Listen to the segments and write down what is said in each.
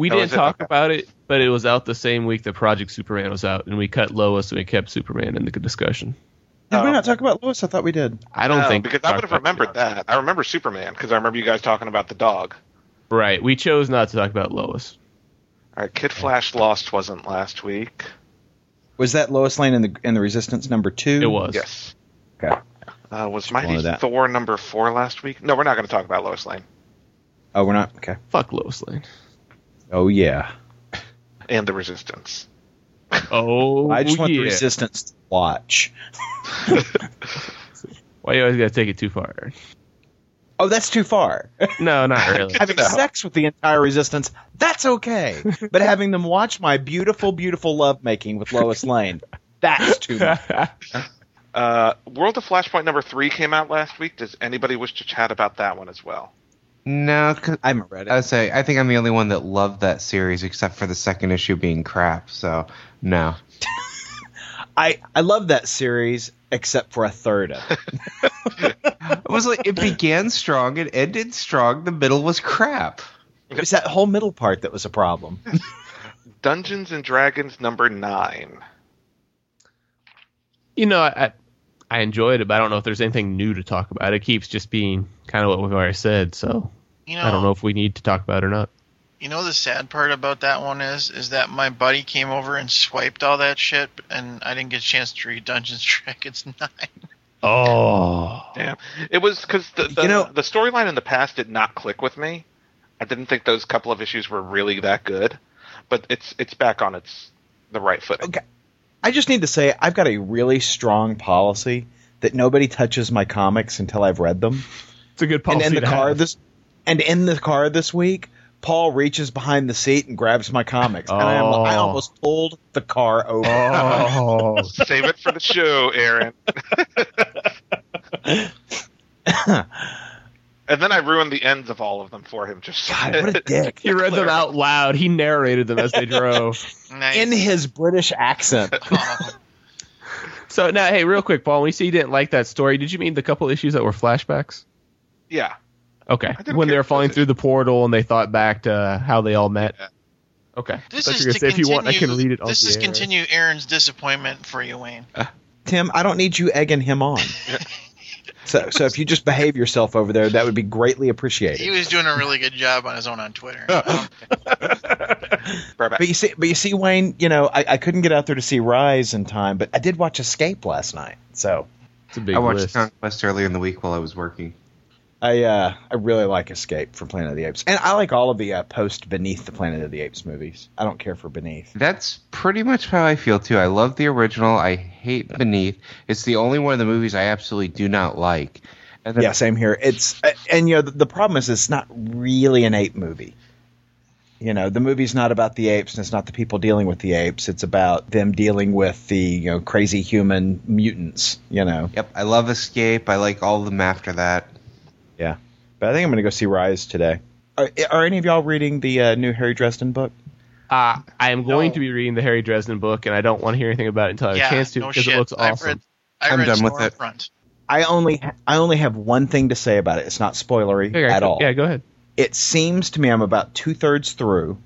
We Oh, didn't talk Okay. about it, but it was out the same week that Project Superman was out, and we cut Lois and we kept Superman in the discussion. Did we Oh. not talk about Lois? I thought we did. I don't No, think because I would have remembered that. I remember Superman because I remember you guys talking about the dog. Right. We chose not to talk about Lois. All right, Kid Flash Lost wasn't last week. Was that Lois Lane in the in the Resistance number two? It was. Yes. Okay. Uh, was one Mighty that. Thor number four last week? No, we're not going to talk about Lois Lane Oh, we're not. Okay. Fuck Lois Lane. Oh yeah. and the Resistance. Oh, I just want the. Resistance to watch. Why you always gotta take it too far? Oh, that's too far. No, not really. having No. sex with the entire Resistance, that's okay. but having them watch my beautiful, beautiful lovemaking with Lois Lane, that's too much. Uh, World of Flashpoint number three came out last week. Does anybody wish to chat about that one as well? No, 'cause- I haven't read it. I say I think I'm the only one that loved that series, except for the second issue being crap. So no. I I love that series except for a third of it. It was like it began strong, it ended strong, the middle was crap. It was that whole middle part that was a problem. Dungeons and Dragons number nine. you know, I I enjoyed it, but I don't know if there's anything new to talk about. It keeps just being kind of what we've already said, so You know, I don't know if we need to talk about it or not. You know the sad part about that one is is that my buddy came over and swiped all that shit, and I didn't get a chance to read Dungeons and Dragons nine. Oh, Damn, it was because the the, You know- the storyline in the past did not click with me. I didn't think those couple of issues were really that good, but it's it's back on its the right footing. Okay. I just need to say I've got a really strong policy that nobody touches my comics until I've read them. it's a good policy. and in the to car have. this and in the car this week, Paul reaches behind the seat and grabs my comics, and I, am, I Oh. almost pulled the car over. Oh, Save it for the show, Aaron. and then I ruined the ends of all of them for him. Just God, what a dick! he read them out loud. He narrated them as they drove. Nice. In his British accent. So now, hey, real quick, Paul. When you say you didn't like that story, did you mean the couple issues that were flashbacks? yeah. Okay, when they were falling through the portal and they thought back to how they all met. Yeah. Okay, this Thought is to gonna say, if you want, I continue- can read it. This is continue Aaron's disappointment for you, Wayne. Uh, Tim, I don't need you egging him on. So, so if you just behave yourself over there, that would be greatly appreciated. He was doing a really good job on his own on Twitter. Oh, but you see, but you see, Wayne, you know, I, I couldn't get out there to see Rise in time, but I did watch Escape last night. So It's a big I watched list. Conquest earlier in the week while I was working. I uh, I really like Escape from Planet of the Apes, and I like all of the uh, post Beneath the Planet of the Apes movies. I don't care for Beneath. That's pretty much how I feel too. I love the original. I hate Beneath. It's the only one of the movies I absolutely do not like. And then Yeah, same here. It's and you know the, the problem is it's not really an ape movie. You know, the movie's not about the apes, and it's not the people dealing with the apes. It's about them dealing with the you know crazy human mutants. You know, Yep, I love Escape. I like all of them after that. Yeah. But I think I'm going to go see Rise today. Are, are any of y'all reading the uh, new Harry Dresden book? Uh, I am going No. to be reading the Harry Dresden book, and I don't want to hear anything about it until I have yeah, a chance to no because shit. it looks I've awesome. read, I I'm read done with it. Stormfront. I only I only have one thing to say about it. It's not spoilery Okay, at all. Yeah, go ahead. it seems to me I'm about two thirds through.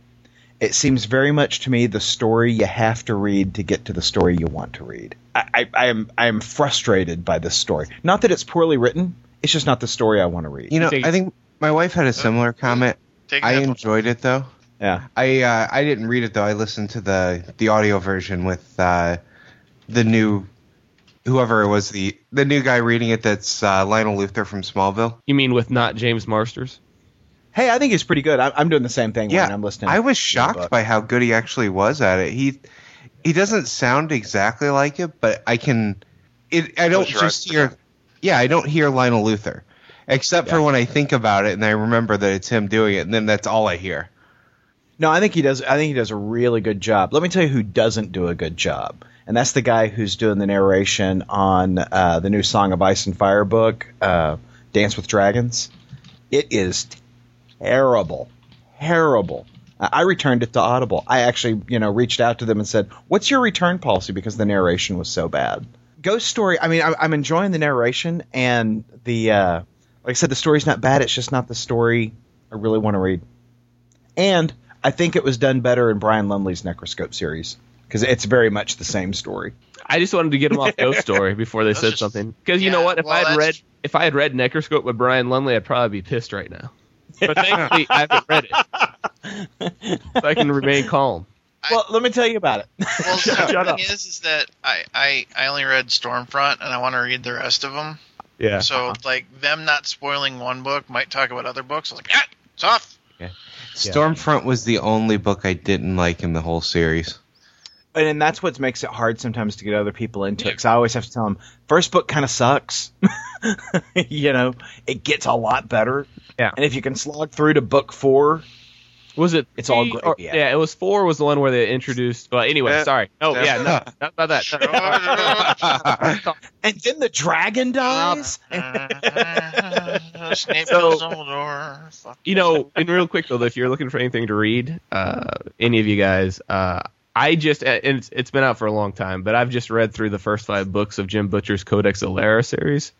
It seems very much to me the story you have to read to get to the story you want to read. I, I, I am I am frustrated by this story. Not that it's poorly written. It's just not the story I want to read. You know, I think my wife had a similar comment. I enjoyed it though. yeah. I uh, I didn't read it though. I listened to the the audio version with uh, the new whoever it was the the new guy reading it. That's uh, Lionel Luthor from Smallville. You mean with not James Marsters? Hey, I think he's pretty good. I'm, I'm doing the same thing. Yeah, when I'm listening. I was shocked book. by how good he actually was at it. He he doesn't sound exactly like it, but I can. It I don't Close your eyes just to hear. Yeah, I don't hear Lionel Luthor, except for when I think about it and I remember that it's him doing it, and then that's all I hear. No, I think he does. I think he does a really good job. Let me tell you who doesn't do a good job, and that's the guy who's doing the narration on uh, the new Song of Ice and Fire book, uh, Dance with Dragons. It is terrible, terrible. I I returned it to Audible. I actually, you know, reached out to them and said, "What's your return policy?" Because the narration was so bad. Ghost Story. I mean, I'm, I'm enjoying the narration and the, uh, like I said, the story's not bad. It's just not the story I really want to read. And I think it was done better in Brian Lumley's Necroscope series because it's very much the same story. I just wanted to get them off Ghost Story before they said just- something. Because you know what? If well, I had that's- read if I had read Necroscope with Brian Lumley, I'd probably be pissed right now. But thankfully, I haven't read it, so I can remain calm. I- well, let me tell you about it. Well, Shut the up. thing is, is that I, I, I only read Stormfront, and I want to read the rest of them. Yeah. So, like, them not spoiling one book might talk about other books. I was like, ah, it's off. Stormfront was the only book I didn't like in the whole series. and, and that's what makes it hard sometimes to get other people into it. Because I always have to tell them, first book kind of sucks. you know, it gets a lot better. Yeah. And if you can slog through to book four, Was it? It's all great. or- yeah. yeah. it was four. Was the one where they introduced? Well, anyway, Yeah. sorry. Oh Yeah. yeah, no, not about that. and then the dragon dies. So- you know, and real quick though, if you're looking for anything to read, uh, any of you guys, uh, I just and it's, it's been out for a long time, but I've just read through the first five books of Jim Butcher's Codex Alera series.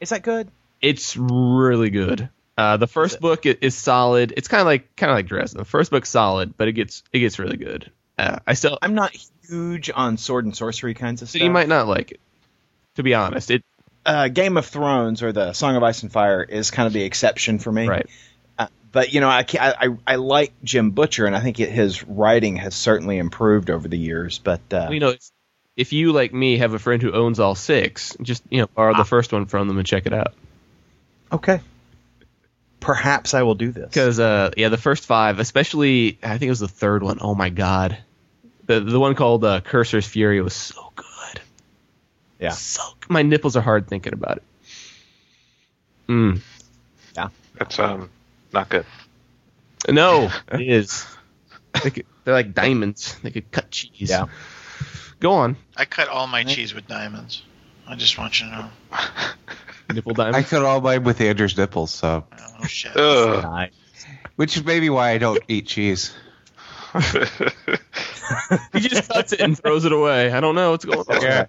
Is that good? It's really good. Uh, the first book is solid. It's kind of like kind of like Dresden. The first book's solid, but it gets it gets really good. Uh, I still I'm not huge on sword and sorcery kinds of so stuff. you might not like it. To be honest, it uh, Game of Thrones or the Song of Ice and Fire is kind of the exception for me. right. Uh, but you know, I, I I like Jim Butcher, and I think it, his writing has certainly improved over the years. But uh, you know, if you like me have a friend who owns all six, just you know borrow the first one from them and check it out. okay, perhaps I will do this. Because uh, yeah, the first five, especially I think it was the third one. Oh my god, the the one called uh, Cursor's Fury was so good. Yeah. so my nipples are hard thinking about it. Mm. Yeah, that's um not good. No, it is. They could, they're like diamonds. They could cut cheese. Yeah. Go on, I cut all my cheese with diamonds. I just want you to know. nipple I diamonds. cut all mine with Andrew's nipples, so Oh shit. Ugh. Nice. which is maybe why I don't eat cheese. he just cuts it and throws it away. I don't know what's going on. Yeah.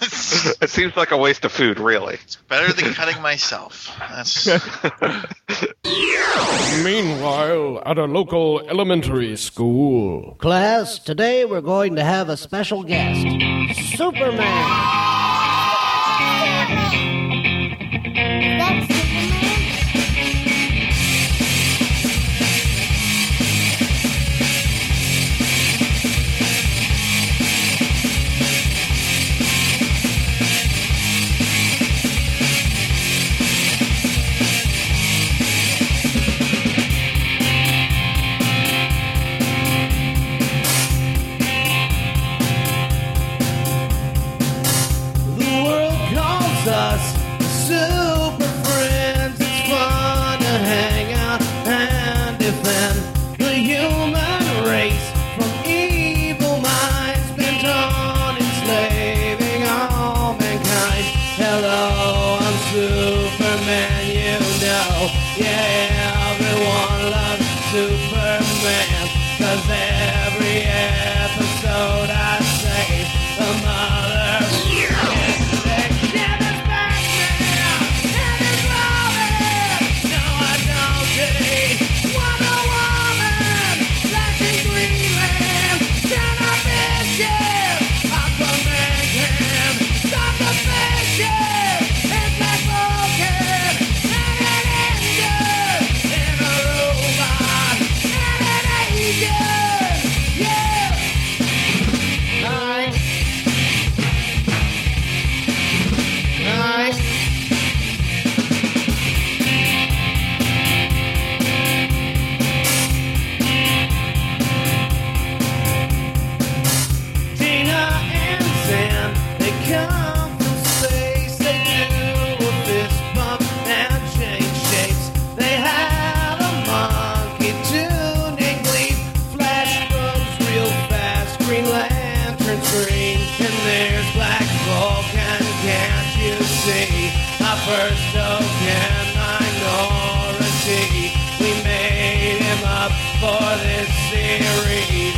it seems like a waste of food, really. It's Better than cutting myself. That's Meanwhile, at a local elementary school. Class, today we're going to have a special guest Superman. That's Our first token minority. We made him up for this series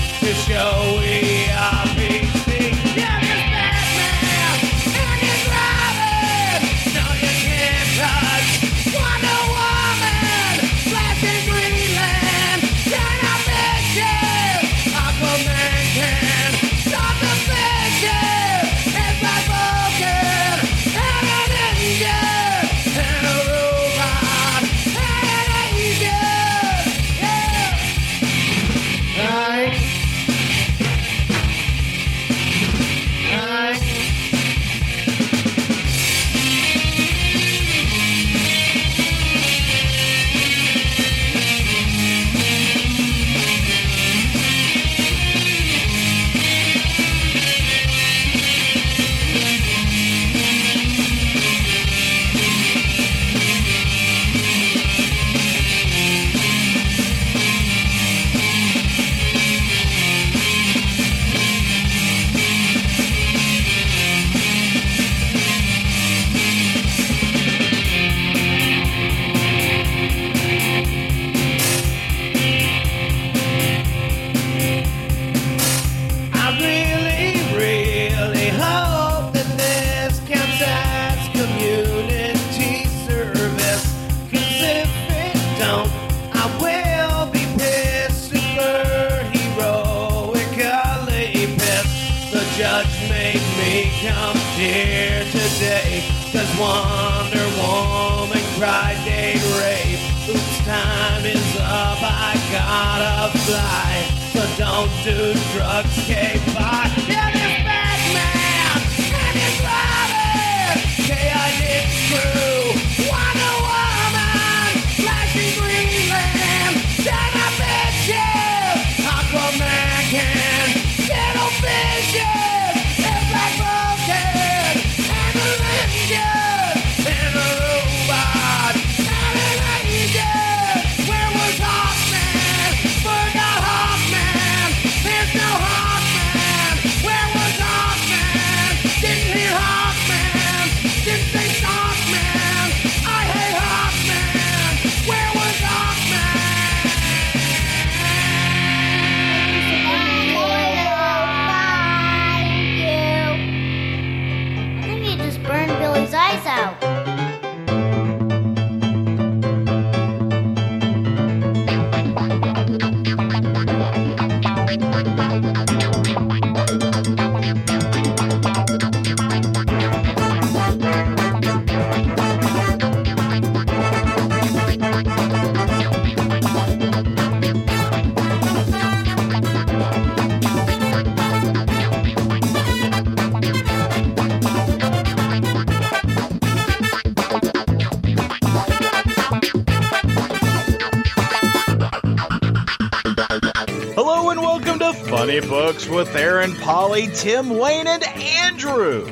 to Funny Books with Aaron, Polly, Tim, Wayne, and Andrew.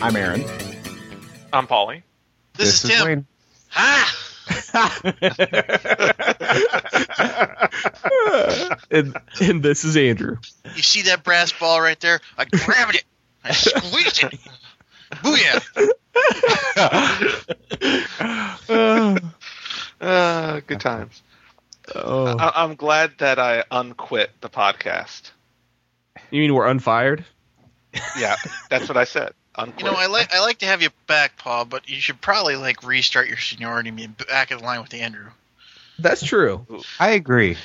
I'm Aaron. I'm Polly. This, is Tim. Wayne. Ah! and, and this is Andrew. You see that brass ball right there? I grabbed it. I squeezed it. Booyah! Uh, good times. Oh. I- I'm glad that I unquit the podcast. You mean we're unfired? Yeah, that's what I said. Unquit. You know, I like I like to have you back, Paul, but you should probably like restart your seniority and be back in line with Andrew. That's true. I agree.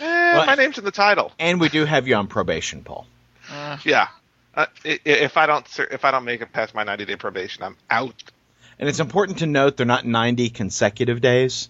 Eh, What? my name's in the title. And we do have you on probation, Paul. Uh, Yeah. Uh, i- i- if I don't if I don't make it past my 90 day probation, I'm out. And it's important to note they're not 90 consecutive days.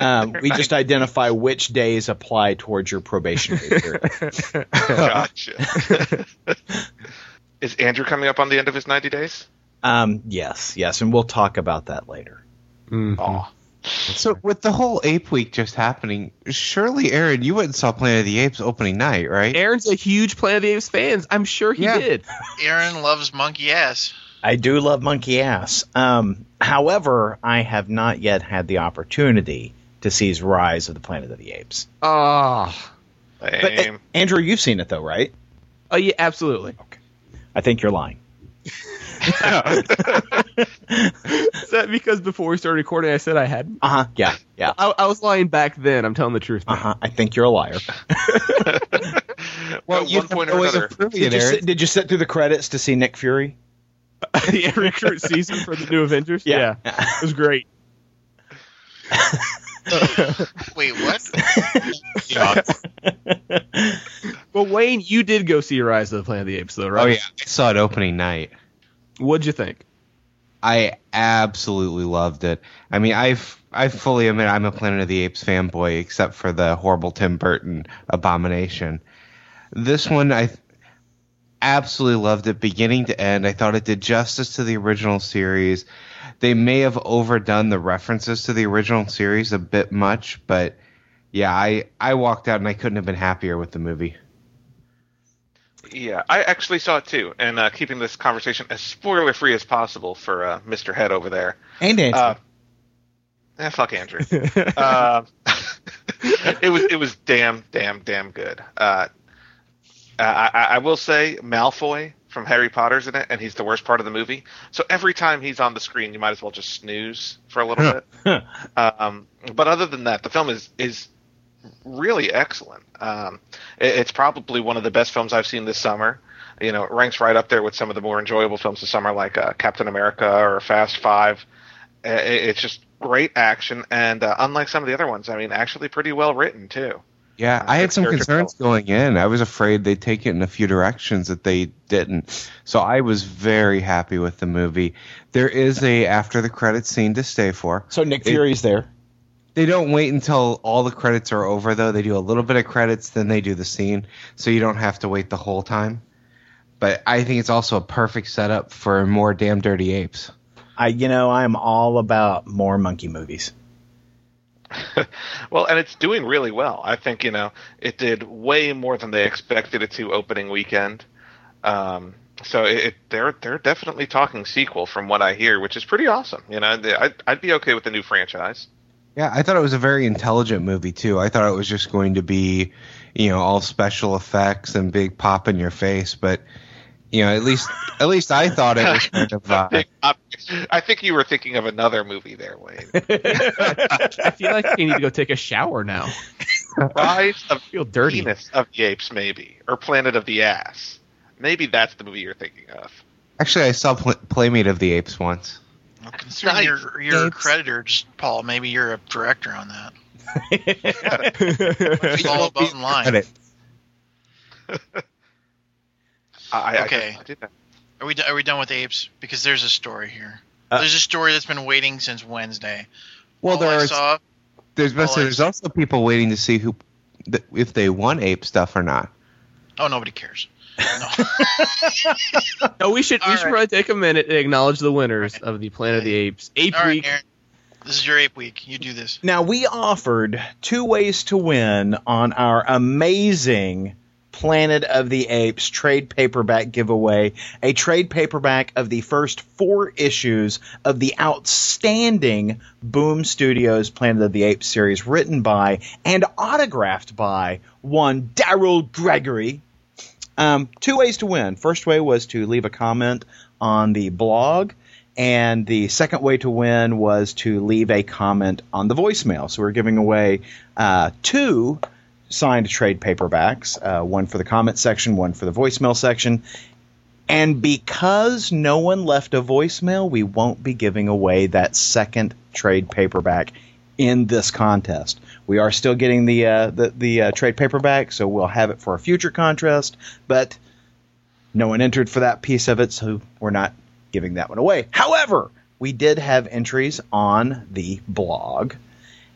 Um, we just identify which days apply towards your probationary period. Gotcha. Is Andrew coming up on the end of his 90 days? Um, yes, yes, and we'll talk about that later. Mhm. Oh, So with the whole Ape Week just happening, surely Aaron, you went and saw Planet of the Apes opening night, right? Aaron's a huge Planet of the Apes fan. I'm sure he Yeah. did. Aaron loves monkey ass. I do love monkey ass. Um, however, I have not yet had the opportunity to see Rise of the Planet of the Apes. Ah. But uh. Andrew, you've seen it though, right? Oh yeah, absolutely. Okay, I think you're lying. Is that because before we started recording, I said I hadn't? Uh huh. Yeah. Yeah. I, I was lying back then. I'm telling the truth. Uh huh. I think you're a liar. well, At one point or another. Did you, Aaron. sit, did you sit through the credits to see Nick Fury? the recruit season for the new Avengers. Yeah. it was great. Wait, what? Well, Wayne, you did go see Rise of the Planet of the Apes, though, right? Oh yeah, I saw it opening night. What'd you think? I absolutely loved it. I mean, I've I fully admit I'm a Planet of the Apes fanboy, except for the horrible Tim Burton abomination. This one, I absolutely loved it, beginning to end. I thought it did justice to the original series. They may have overdone the references to the original series a bit much, but yeah, I I walked out and I couldn't have been happier with the movie. Yeah, I actually saw it too, and uh, keeping this conversation as spoiler free as possible for uh, Mr. Head over there. And Andrew. Uh, eh, fuck Andrew. uh, it was it was damn damn damn good. Uh, I, I, I will say Malfoy from Harry Potter's in it, and he's the worst part of the movie. So every time he's on the screen, you might as well just snooze for a little bit. Um, but other than that, the film is is really excellent. Um, it, it's probably one of the best films I've seen this summer. You know, it ranks right up there with some of the more enjoyable films this summer, like uh, Captain America or Fast Five. Uh, it- it's just great action, and uh, unlike some of the other ones, I mean, actually pretty well written too. Yeah, I had some concerns going in. I was afraid they'd take it in a few directions that they didn't. So I was very happy with the movie. There is a after the credits scene to stay for. So Nick Fury's there. They don't wait until all the credits are over though. They do a little bit of credits, then they do the scene, so you don't have to wait the whole time. But I think it's also a perfect setup for more damn dirty apes. I, you know, I'm all about more monkey movies. well, and it's doing really well. I think you know it did way more than they expected it to opening weekend. Um, so it, it they're they're definitely talking sequel from what I hear, which is pretty awesome. You know, They- I'd, I'd be okay with a new franchise. Yeah, I thought it was a very intelligent movie too. I thought it was just going to be, you know, all special effects and big pop in your face, but you know, at least at least I thought it was kind of uh, Big optics. I think you were thinking of another movie there, Wayne. I feel like you need to go take a shower now. Rise of feel dirty. Venus of the Apes, maybe, or Planet of the Ass. Maybe that's the movie you're thinking of. Actually, I saw Pl- Playmate of the Apes once. Well, considering Nice. you're, you're a creditor, just Paul, maybe you're a director on that. It's all above in line. Credit. I, I- Okay. I, did that. Are we are we done with apes? Because there's a story here. Uh, there's a story that's been waiting since Wednesday. Well, All I there's saw, there's all I there's saw- also people waiting to see who if they want ape stuff or not. oh nobody cares. No. No, we should we All should right. probably take a minute and acknowledge the winners of the Planet of the Apes Ape All right, Week. Aaron, this is your ape week. You do this. Now, we offered two ways to win on our amazing Planet of the Apes trade paperback giveaway. A trade paperback of the first four issues of the outstanding Boom Studios Planet of the Apes series, written by and autographed by one Daryl Gregory. Um, two ways to win. First way was to leave a comment on the blog, and the second way to win was to leave a comment on the voicemail. So we're giving away uh, two signed trade paperbacks, uh, one for the comment section, one for the voicemail section. And because no one left a voicemail, we won't be giving away that second trade paperback in this contest. We are still getting the uh, the, the uh, trade paperback, so we'll have it for a future contest. But no one entered for that piece of it, so we're not giving that one away. However, we did have entries on the blog,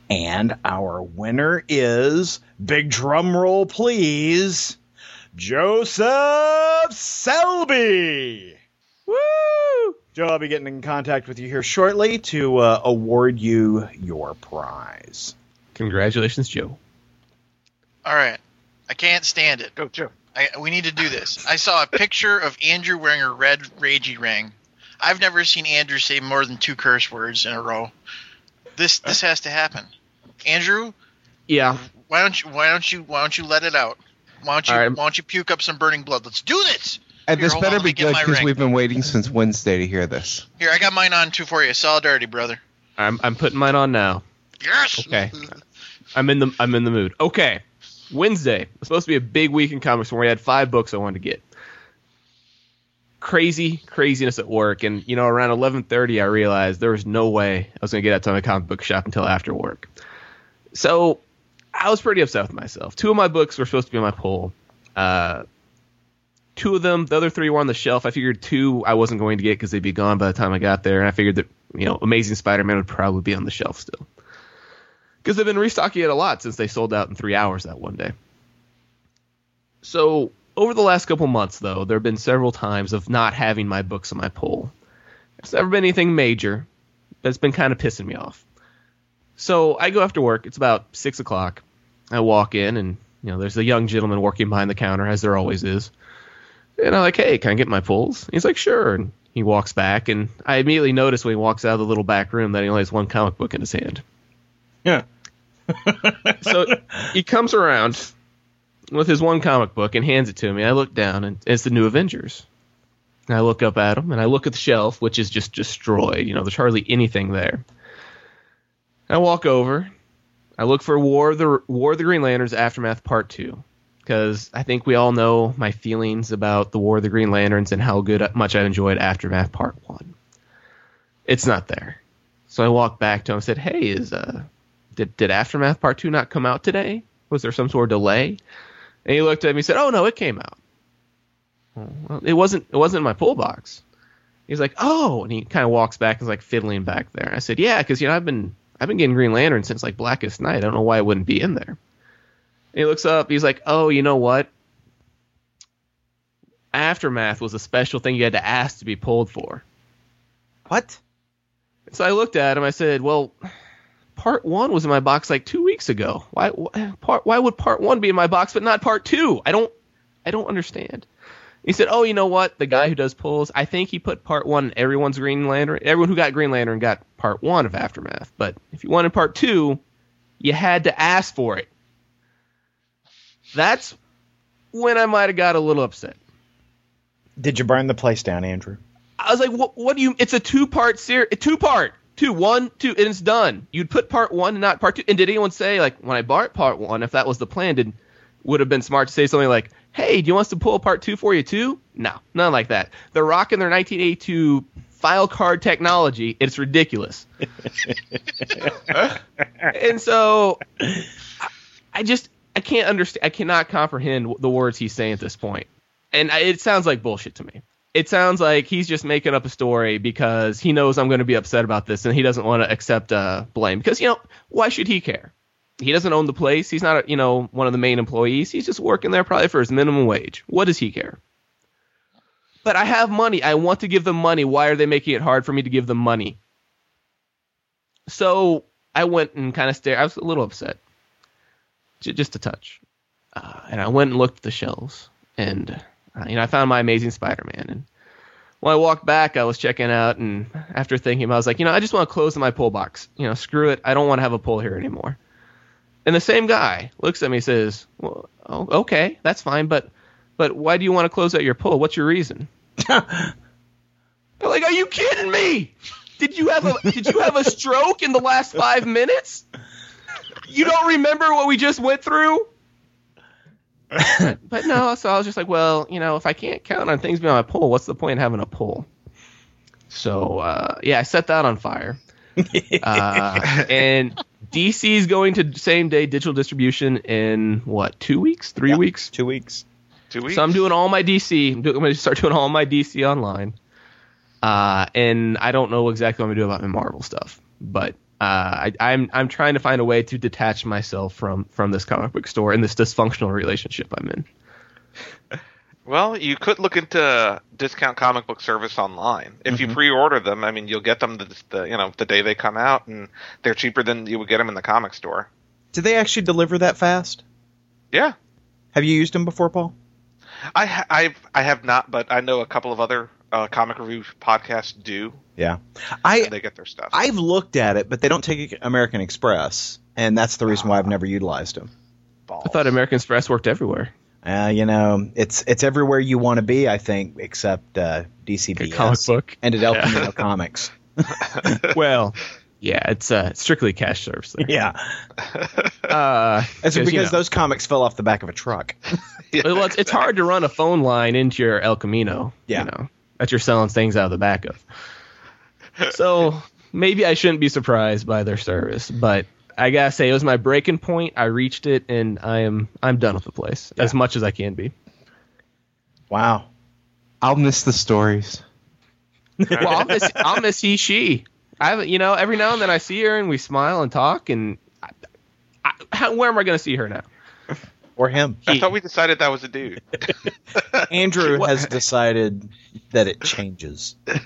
and our winner is big drum roll, please, Joseph Selby. Woo! Joe, I'll be getting in contact with you here shortly to uh, award you your prize. Congratulations, Joe. All right. I can't stand it. Go, Joe. I, we need to do this. I saw a picture of Andrew wearing a red ragey ring. I've never seen Andrew say more than two curse words in a row. This this has to happen. Andrew, Yeah, why don't you why don't you why don't you let it out? Why don't you All right. why don't you puke up some burning blood? Let's do this. And Here, this hold on, better be good because we've been waiting since Wednesday to hear this. Here, I got mine on too for you. Solidarity, brother. I'm I'm putting mine on now. Yes. Okay. I'm in the I'm in the mood. Okay. Wednesday. It's supposed to be a big week in comics where we had five books I wanted to get. Crazy craziness at work, and you know around 11:30 I realized there was no way I was going to get out to my comic book shop until after work. So I was pretty upset with myself. Two of my books were supposed to be on my pull. Uh, two of them, the other three were on the shelf. I figured two I wasn't going to get because they'd be gone by the time I got there, and I figured that you know Amazing Spider-Man would probably be on the shelf still because they've been restocking it a lot since they sold out in three hours that one day. So over the last couple months, though, there have been several times of not having my books on my pull. It's never been anything major, but it's been kind of pissing me off. So I go after work. It's about six o'clock. I walk in, and you know, there's a young gentleman working behind the counter, as there always is. And I'm like, "Hey, can I get my pulls?" He's like, "Sure." And he walks back, and I immediately notice when he walks out of the little back room that he only has one comic book in his hand. Yeah. so he comes around with his one comic book and hands it to me. I look down, and it's the New Avengers. And I look up at him, and I look at the shelf, which is just destroyed. You know, there's hardly anything there. I walk over. I look for War of the War of the Green Lanterns Aftermath Part Two, because I think we all know my feelings about the War of the Green Lanterns and how good much I enjoyed Aftermath Part One. It's not there, so I walk back to him and said, "Hey, is uh, did did Aftermath Part Two not come out today?" Was there some sort of delay? And he looked at me and said, "Oh no, it came out. Well, it wasn't. It wasn't in my pull box." He's like, "Oh," and he kind of walks back and is like fiddling back there. I said, "Yeah, because you know I've been I've been getting Green Lantern since like Blackest Night. I don't know why it wouldn't be in there." And he looks up. He's like, "Oh, you know what? Aftermath was a special thing you had to ask to be pulled for." What? So I looked at him. I said, "Well, part one was in my box like two weeks ago. Why, why part? Why would part one be in my box but not part two? I don't, I don't understand." He said, "Oh, you know what? The guy who does pulls, I think he put part one in everyone's Green Lantern. Everyone who got Green Lantern got part one of Aftermath. But if you wanted part two, you had to ask for it. That's when I might have got a little upset. Did you burn the place down, Andrew? I was like, what, what do you? It's a two part series, two part, two, one, two, and it's done. You'd put part one and not part two. And did anyone say like when I bought part one, if that was the plan, did would have been smart to say something like, "Hey, do you want us to pull apart two for you too?" No, none like that. They're rocking their 1982 file card technology. It's ridiculous. and so, I, I just I can't understand. I cannot comprehend the words he's saying at this point. And I, it sounds like bullshit to me it sounds like he's just making up a story because he knows I'm going to be upset about this and he doesn't want to accept uh, blame. Because, you know, why should he care? He doesn't own the place. He's not, you know, one of the main employees. He's just working there probably for his minimum wage. What does he care? But I have money. I want to give them money. Why are they making it hard for me to give them money? So I went and kind of stared. I was a little upset, J- just a touch. Uh, and I went and looked at the shelves and uh, you know, I found my Amazing Spider-Man, and when I walked back, I was checking out, and after thinking, about I was like, you know, I just want to close my pull box. You know, screw it. I don't want to have a pull here anymore. And the same guy looks at me and says, well, oh, okay, that's fine, but but why do you want to close out your pull? What's your reason? I'm like, are you kidding me? Did you have a did you have a stroke in the last five minutes? You don't remember what we just went through? but no, so I was just like, well, you know, if I can't count on things being on my pull, what's the point in having a pull? So uh, yeah, I set that on fire. uh, and DC is going to same day digital distribution in what two weeks, three Yeah. weeks? Two weeks. Two weeks. So I'm doing all my DC. I'm, doing, I'm going to start doing all my DC online. Uh, and I don't know exactly what I'm going to do about my Marvel stuff, but uh, I, I'm I'm trying to find a way to detach myself from from this comic book store and this dysfunctional relationship I'm in. Well, you could look into discount comic book service online. If Mm-hmm. you pre-order them, I mean, you'll get them the, the you know the day they come out, and they're cheaper than you would get them in the comic store. Did they actually deliver that fast? Yeah, Have you used them before, Paul? I ha- I I have not, but I know a couple of other uh, comic review podcasts do. Yeah. I and they get their stuff. I've looked at it, but they don't take American Express, and that's the reason why I've never utilized them. Balls. I thought American Express worked everywhere. Uh, you know, it's it's everywhere you want to be, I think, except uh, DCBS comic book. and at El Yeah. Camino Comics. well, yeah, it's uh, strictly cash service. There. Yeah, Uh, it's you because know. those comics fell off the back of a truck. well, it's, it's hard to run a phone line into your El Camino. Yeah. You know, that you're selling things out of the back of. So maybe I shouldn't be surprised by their service, but I gotta say it was my breaking point. I reached it, and I am I'm done with the place as much as I can be. Wow. I'll miss the stories. Well, I'll miss I'll miss he she. I have you know every now and then I see her and we smile and talk and I, I, how, where am I gonna see her now? Or him. I thought we decided that was a dude. Andrew has decided that it changes. It,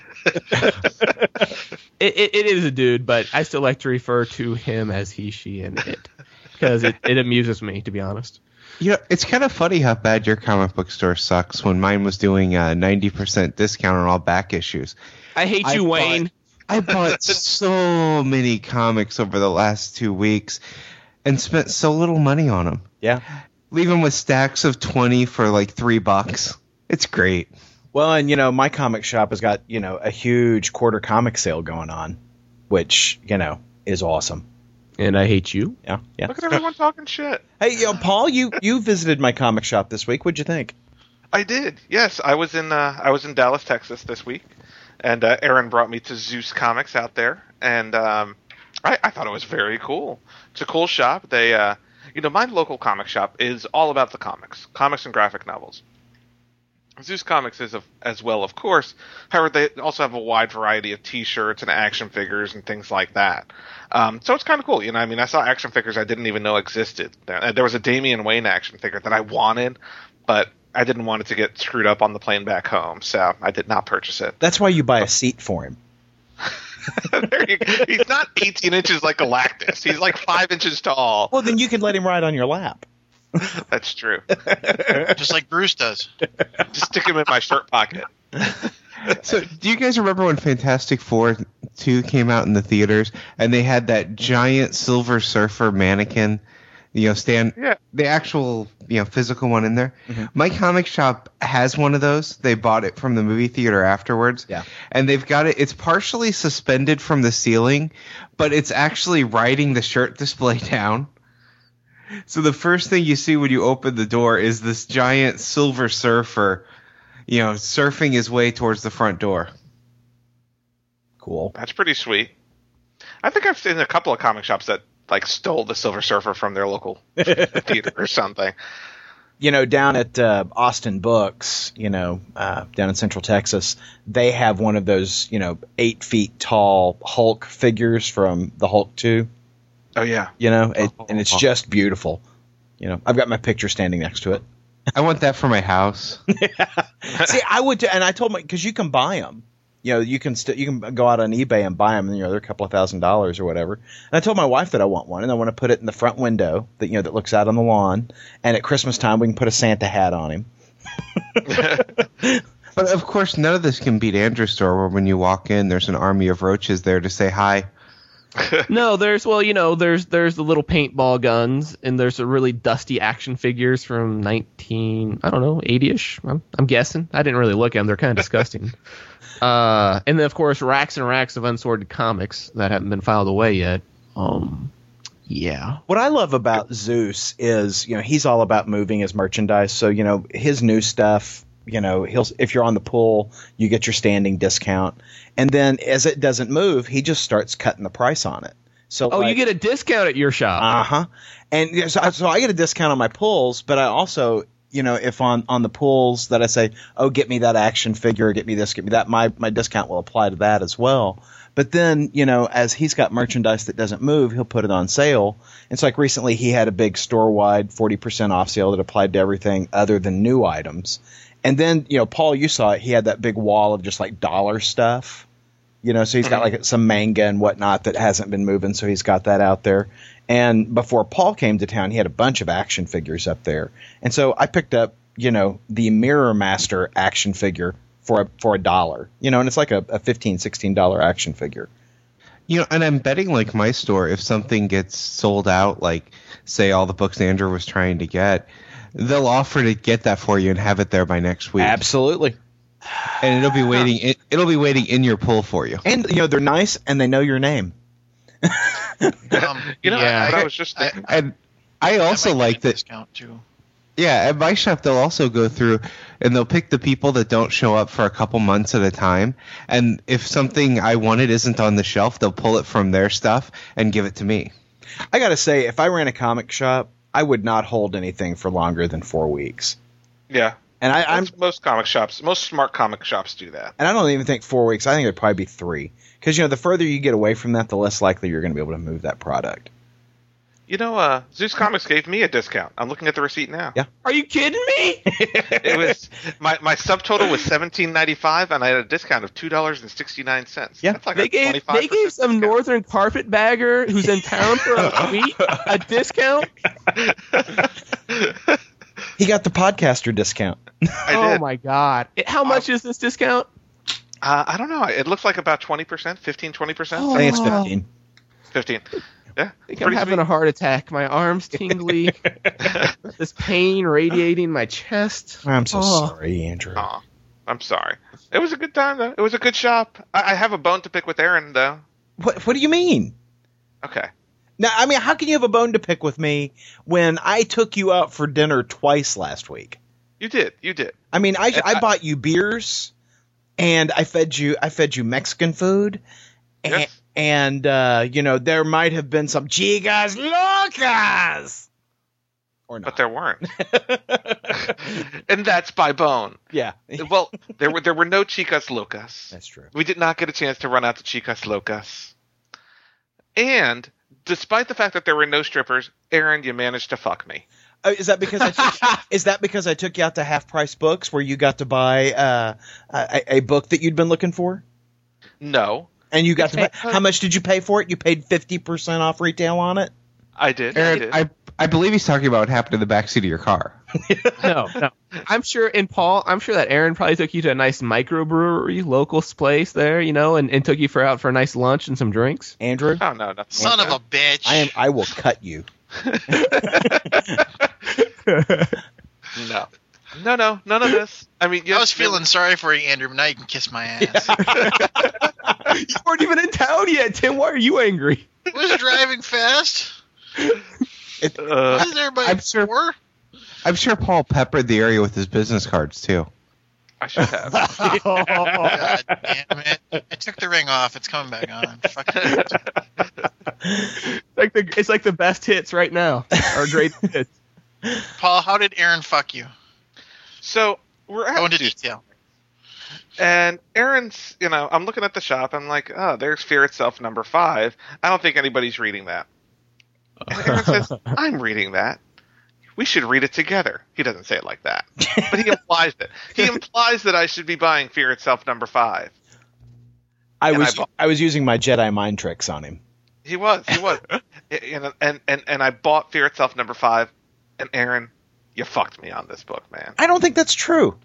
it, it is a dude, but I still like to refer to him as he, she, and it because it, it amuses me, to be honest. You know, it's kind of funny how bad your comic book store sucks when mine was doing a 90% discount on all back issues. I hate you, thought- Wayne. I bought so many comics over the last two weeks and spent so little money on them. Yeah. Leave them with stacks of 20 for like three bucks. It's great. Well, and you know, my comic shop has got you know a huge quarter comic sale going on, which you know is awesome. And I hate you. Yeah, yeah. Look at everyone talking shit. Hey, yo, Paul, you you visited my comic shop this week. What'd you think? I did. Yes, I was in uh, I was in Dallas, Texas this week, and uh, Aaron brought me to Zeus Comics out there, and um, I, I thought it was very cool. It's a cool shop. They, uh, you know, my local comic shop is all about the comics, comics and graphic novels. Zeus Comics is of, as well, of course. However, they also have a wide variety of T-shirts and action figures and things like that. Um, so it's kind of cool, you know. I mean, I saw action figures I didn't even know existed. There, there was a Damian Wayne action figure that I wanted, but I didn't want it to get screwed up on the plane back home, so I did not purchase it. That's why you buy a seat for him. There you go. He's not 18 inches like Galactus. He's like five inches tall. Well, then you can let him ride on your lap. That's true. Just like Bruce does. Just stick him in my shirt pocket. So, do you guys remember when Fantastic Four 2 came out in the theaters and they had that giant Silver Surfer mannequin, you know, stand Yeah. the actual, you know, physical one in there? Mm-hmm. My comic shop has one of those. They bought it from the movie theater afterwards. Yeah. And they've got it it's partially suspended from the ceiling, but it's actually riding the shirt display down. So the first thing you see when you open the door is this giant Silver Surfer, you know, surfing his way towards the front door. Cool. That's pretty sweet. I think I've seen a couple of comic shops that like stole the Silver Surfer from their local theater or something. you know, down at uh, Austin Books, you know, uh, down in Central Texas, they have one of those, you know, eight feet tall Hulk figures from the Hulk 2, Oh yeah. you know, it, and it's just beautiful. You know, I've got my picture standing next to it. I want that for my house. See, I would, and I told my, because you can buy them. You know, you can st- you can go out on eBay and buy them. You know, they're a couple of thousand dollars or whatever. And I told my wife that I want one, and I want to put it in the front window that you know that looks out on the lawn. And at Christmas time, we can put a Santa hat on him. But of course, none of this can beat Andrew's store, where when you walk in, there's an army of roaches there to say hi. No, there's well, you know, there's there's the little paintball guns, and there's the really dusty action figures from 19, I don't know, 80ish. I'm, I'm guessing. I didn't really look at them; they're kind of disgusting. uh, and then of course racks and racks of unsorted comics that haven't been filed away yet. Um, yeah. What I love about Zeus is, you know, he's all about moving his merchandise. So, you know, his new stuff, you know, he'll if you're on the pool, you get your standing discount. And then as it doesn't move, he just starts cutting the price on it. So Oh, you get a discount at your shop. Uh huh. And so, so I get a discount on my pulls, but I also, you know, if on on the pulls that I say, oh, get me that action figure, get me this, get me that, my my discount will apply to that as well. But then, you know, as he's got merchandise that doesn't move, he'll put it on sale. It's like recently he had a big store wide 40% off sale that applied to everything other than new items. And then, you know, Paul, you saw it. He had that big wall of just like dollar stuff. You know, so he's got mm-hmm. like some manga and whatnot that hasn't been moving, so he's got that out there. And before Paul came to town, he had a bunch of action figures up there. And so I picked up, you know, the Mirror Master action figure for a, for a dollar. You know, and it's like a, a fifteen, sixteen dollar action figure. You know, and I'm betting like my store, if something gets sold out, like say all the books Andrew was trying to get, they'll offer to get that for you and have it there by next week, Absolutely. And it'll be waiting. It, it'll be waiting in your pull for you. And you know, they're nice and they know your name. Um, You know, Yeah. I, I was just thinking, And I also might like get a that. discount too. Yeah, at my shop they'll also go through and they'll pick the people that don't show up for a couple months at a time. And if something I wanted isn't on the shelf, they'll pull it from their stuff and give it to me. I got to say, if I ran a comic shop, I would not hold anything for longer than four weeks. yeah. And I, I'm Most- most comic shops, most smart comic shops do that. and I don't even think four weeks. I think it'd probably be three. Because you know, the further you get away from that, the less likely you're going to be able to move that product. You know, uh, Zeus Comics gave me a discount. I'm looking at the receipt now. Yeah. Are you kidding me? It was my my subtotal was seventeen ninety five, and I had a discount of two dollars and sixty nine cents. Yeah. That's like they a gave they gave some discount. northern carpetbagger who's in town for a week a discount. He got the podcaster discount. I oh my god! It- How much is this discount? Uh, I don't know. It looks like about twenty percent, 15 20 percent, I think it's Oh. fifteen. fifteen. Yeah, I think I'm having sweet. a heart attack. My arms tingly. this pain radiating my chest. I'm so Oh. sorry, Andrew. Aw, I'm sorry. It was a good time though. It was a good shop. I, I have a bone to pick with Aaron though. What What do you mean? Okay. Now, I mean, how can you have a bone to pick with me when I took you out for dinner twice last week? You did. You did. I mean, I, I I- bought you beers, and I fed you I fed you Mexican food, and, Yes. and uh, you know there might have been some chicas locas. Or not, but there weren't, and that's by Bone. yeah. Well, there were there were no Chicas Locas. That's true. We did not get a chance to run out to Chicas Locas. And despite the fact that there were no strippers, Aaron, you managed to fuck me. Uh, is that because I took, is that because I took you out to half price books where you got to buy uh, a, a book that you'd been looking for? No, And you got to Okay. pay, how much did you pay for it? You paid fifty percent off retail on it. I did. I Aaron, did. I I believe he's talking about what happened in the backseat of your car. no, no. I'm sure, and Paul, I'm sure that Aaron probably took you to a nice microbrewery, local place there, you know, and, and took you for out for a nice lunch and some drinks. Andrew, oh no, nothing Son like of a bitch. I am I will cut you. no. No, no, none of this. I mean, yes, I was feeling sorry for you, Andrew, but now you can kiss my ass. you weren't even in town yet, Tim. Why are you angry? was driving fast. Uh, What is everybody I'm sure- for? I'm sure Paul peppered the area with his business cards too. I should have. God damn it. I took the ring off. It's coming back on. It's like the it's like the best hits right now, or great hits. Paul, how did Aaron fuck you? So we're Go at into Sushi, detail. and Aaron's. You know, I'm looking at the shop. I'm like, oh, there's Fear Itself number five. I don't think anybody's reading that. And Aaron says, I'm reading that. We should read it together. He doesn't say it like that, but he implies it. He implies that I should be buying Fear Itself number five. I And was I bought- I was using my Jedi mind tricks on him. He was. He was. and, and and and I bought Fear Itself number five. And Aaron, you fucked me on this book, man. I don't think that's true.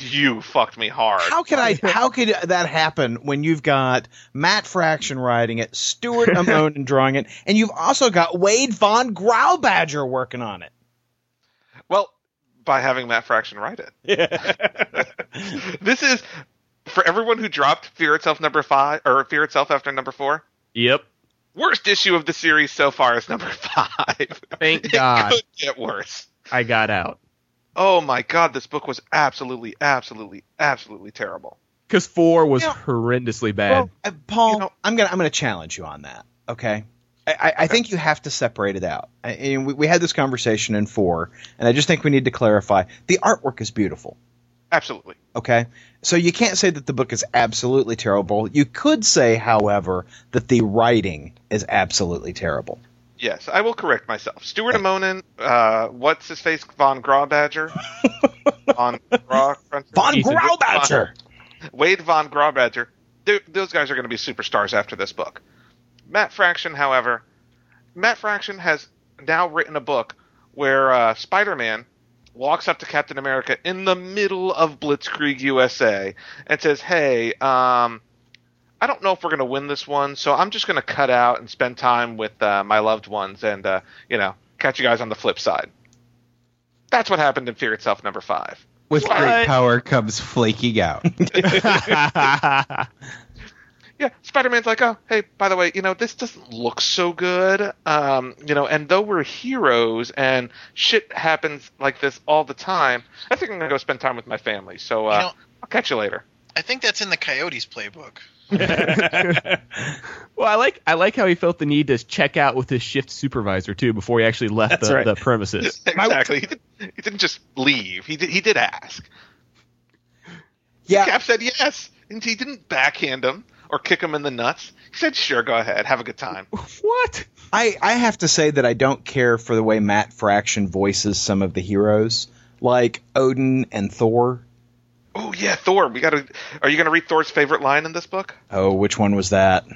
You fucked me hard. How could I? How could that happen when you've got Matt Fraction writing it, Stuart Immonen drawing it, and you've also got Wade Von Grawbadger working on it? Well, by having Matt Fraction write it. Yeah. this is for everyone who dropped Fear Itself number five or Fear Itself after number four. Yep. Worst issue of the series so far is number five. Thank God. It God could get worse. I got out. Oh my god, this book was absolutely, absolutely, absolutely terrible. Because four was Yeah. horrendously bad. Well, uh, Paul, You know- I'm gonna I'm gonna challenge you on that. Okay. I, I, I think you have to separate it out. I, and we, we had this conversation in four, and I just think we need to clarify. The artwork is beautiful. Absolutely. Okay. So you can't say that the book is absolutely terrible. You could say, however, that the writing is absolutely terrible. Yes, I will correct myself. Stuart Immonen, uh, what's his face? Von Grawbadger? Von Graw Von He's a! Wade Von Grawbadger. They're- Those guys are going to be superstars after this book. Matt Fraction, however, Matt Fraction has now written a book where uh, Spider-Man walks up to Captain America in the middle of Blitzkrieg USA and says, "Hey, um, I don't know if we're going to win this one, so I'm just going to cut out and spend time with uh, my loved ones, and uh, you know, catch you guys on the flip side." That's what happened in Fear Itself number five. With What? great power comes flaking out. Yeah, Spider Man's like, oh, hey, by the way, you know, this doesn't look so good. Um, you know, and though we're heroes and shit happens like this all the time, I think I'm gonna go spend time with my family. So uh, You know- I'll catch you later. I think that's in the Coyotes playbook. well, I like I like how he felt the need to check out with his shift supervisor too before he actually left the, right. the premises. exactly. He, did, he didn't just leave. He did. He did ask. Yeah, Cap said yes, and he didn't backhand him or kick him in the nuts. He said, "Sure, go ahead, have a good time." what? I, I have to say that I don't care for the way Matt Fraction voices some of the heroes, like Odin and Thor. Oh yeah, Thor. We got to. Are you gonna read Thor's favorite line in this book? Oh, which one was that?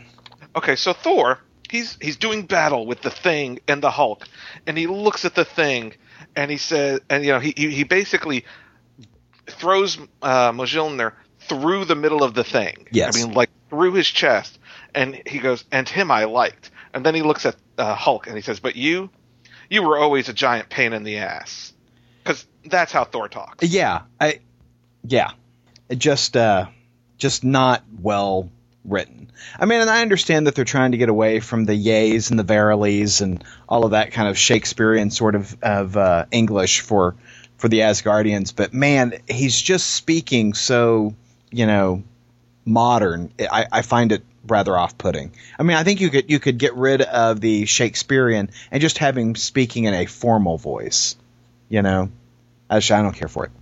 Okay, so Thor, he's he's doing battle with the Thing and the Hulk, and he looks at the Thing, and he says, and you know, he he, he basically throws uh, Mjolnir through the middle of the Thing. Yes. I mean, like through his chest, and he goes, and him I liked, and then he looks at uh, Hulk and he says, but you, you were always a giant pain in the ass, because that's how Thor talks. Yeah, I, yeah, just, uh, just not well written. I mean, and I understand that they're trying to get away from the yays and the verilies and all of that kind of Shakespearean sort of of uh, English for for the Asgardians, but man, he's just speaking so you know modern. I, I find it rather off-putting. I mean, I think you could you could get rid of the Shakespearean and just have him speaking in a formal voice. You know, I, don't care for it.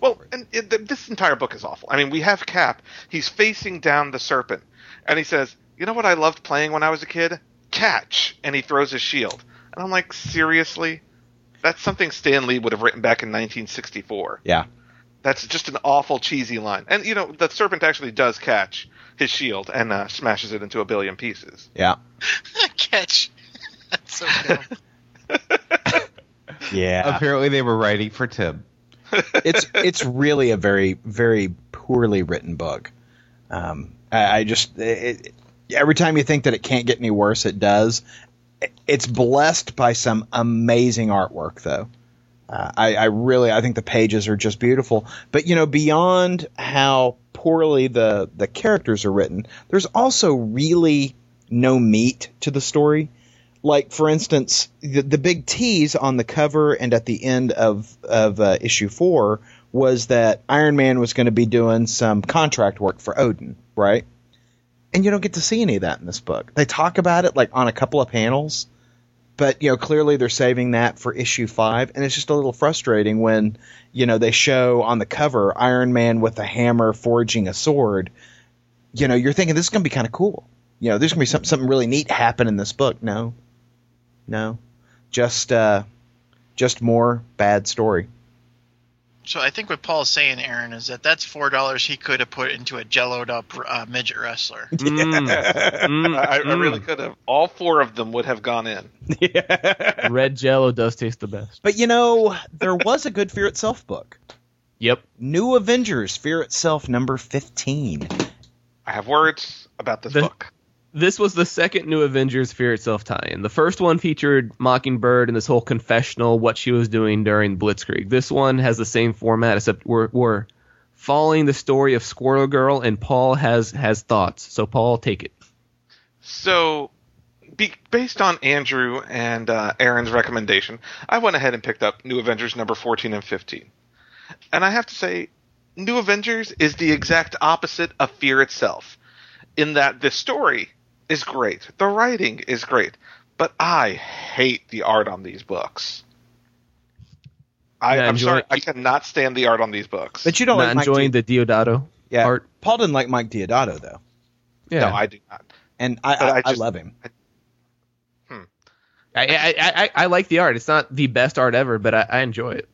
Well, and it, th- this entire book is awful. I mean, we have Cap. He's facing down the serpent, and he says, "You know what I loved playing when I was a kid? Catch!" And he throws his shield, and I'm like, seriously, that's something Stan Lee would have written back in 1964. Yeah. That's just an awful cheesy line. And you know, the serpent actually does catch his shield and uh, smashes it into a billion pieces. Yeah. Catch. That's so dumb. Yeah. Apparently, they were writing for Tim. It's it's really a very very poorly written book. Um, I, I just it, it- every time you think that it can't get any worse, it does. It- It's blessed by some amazing artwork, though. Uh, I, I really I think the pages are just beautiful. But you know, beyond how poorly the the characters are written, there's also really no meat to the story like for instance, the, the big tease on the cover and at the end of of uh, issue four was that Iron Man was going to be doing some contract work for Odin, right? And you don't get to see any of that in this book. They talk about it like on a couple of panels, but you know clearly they're saving that for issue five, and it's just a little frustrating when you know they show on the cover Iron Man with a hammer forging a sword. You know, you're thinking this is going to be kind of cool. You know, there's going to be something something really neat happen in this book. No, no, just uh, just more bad story. So I think what Paul's saying, Aaron, is that that's four dollars he could have put into a jelloed up uh, midget wrestler. Mm, mm, I, I mm. really could have. All four of them would have gone in. Red Jello does taste the best. But you know, there was a good Fear Itself book. Yep. New Avengers, Fear Itself, number fifteen. I have words about this The- book. This was the second New Avengers Fear Itself tie-in. The first one featured Mockingbird and this whole confessional, what she was doing during Blitzkrieg. This one has the same format, except we're, we're following the story of Squirrel Girl, and Paul has has thoughts. So Paul, take it. So, be, based on Andrew and uh, Aaron's recommendation, I went ahead and picked up New Avengers number 14 and 15. And I have to say, New Avengers is the exact opposite of Fear itself, in that the story is great, the writing is great, but I hate the art on these books. I, Yeah, I'm enjoy- sorry, I cannot stand the art on these books. But you don't Not like Mike enjoying Di- the Deodato yeah, art. Paul didn't like Mike Deodato though, Yeah. No, I do not. and I But I, I I love him. Hmm. I, I, I, I, I like the art. It's not the best art ever, but I, I enjoy it.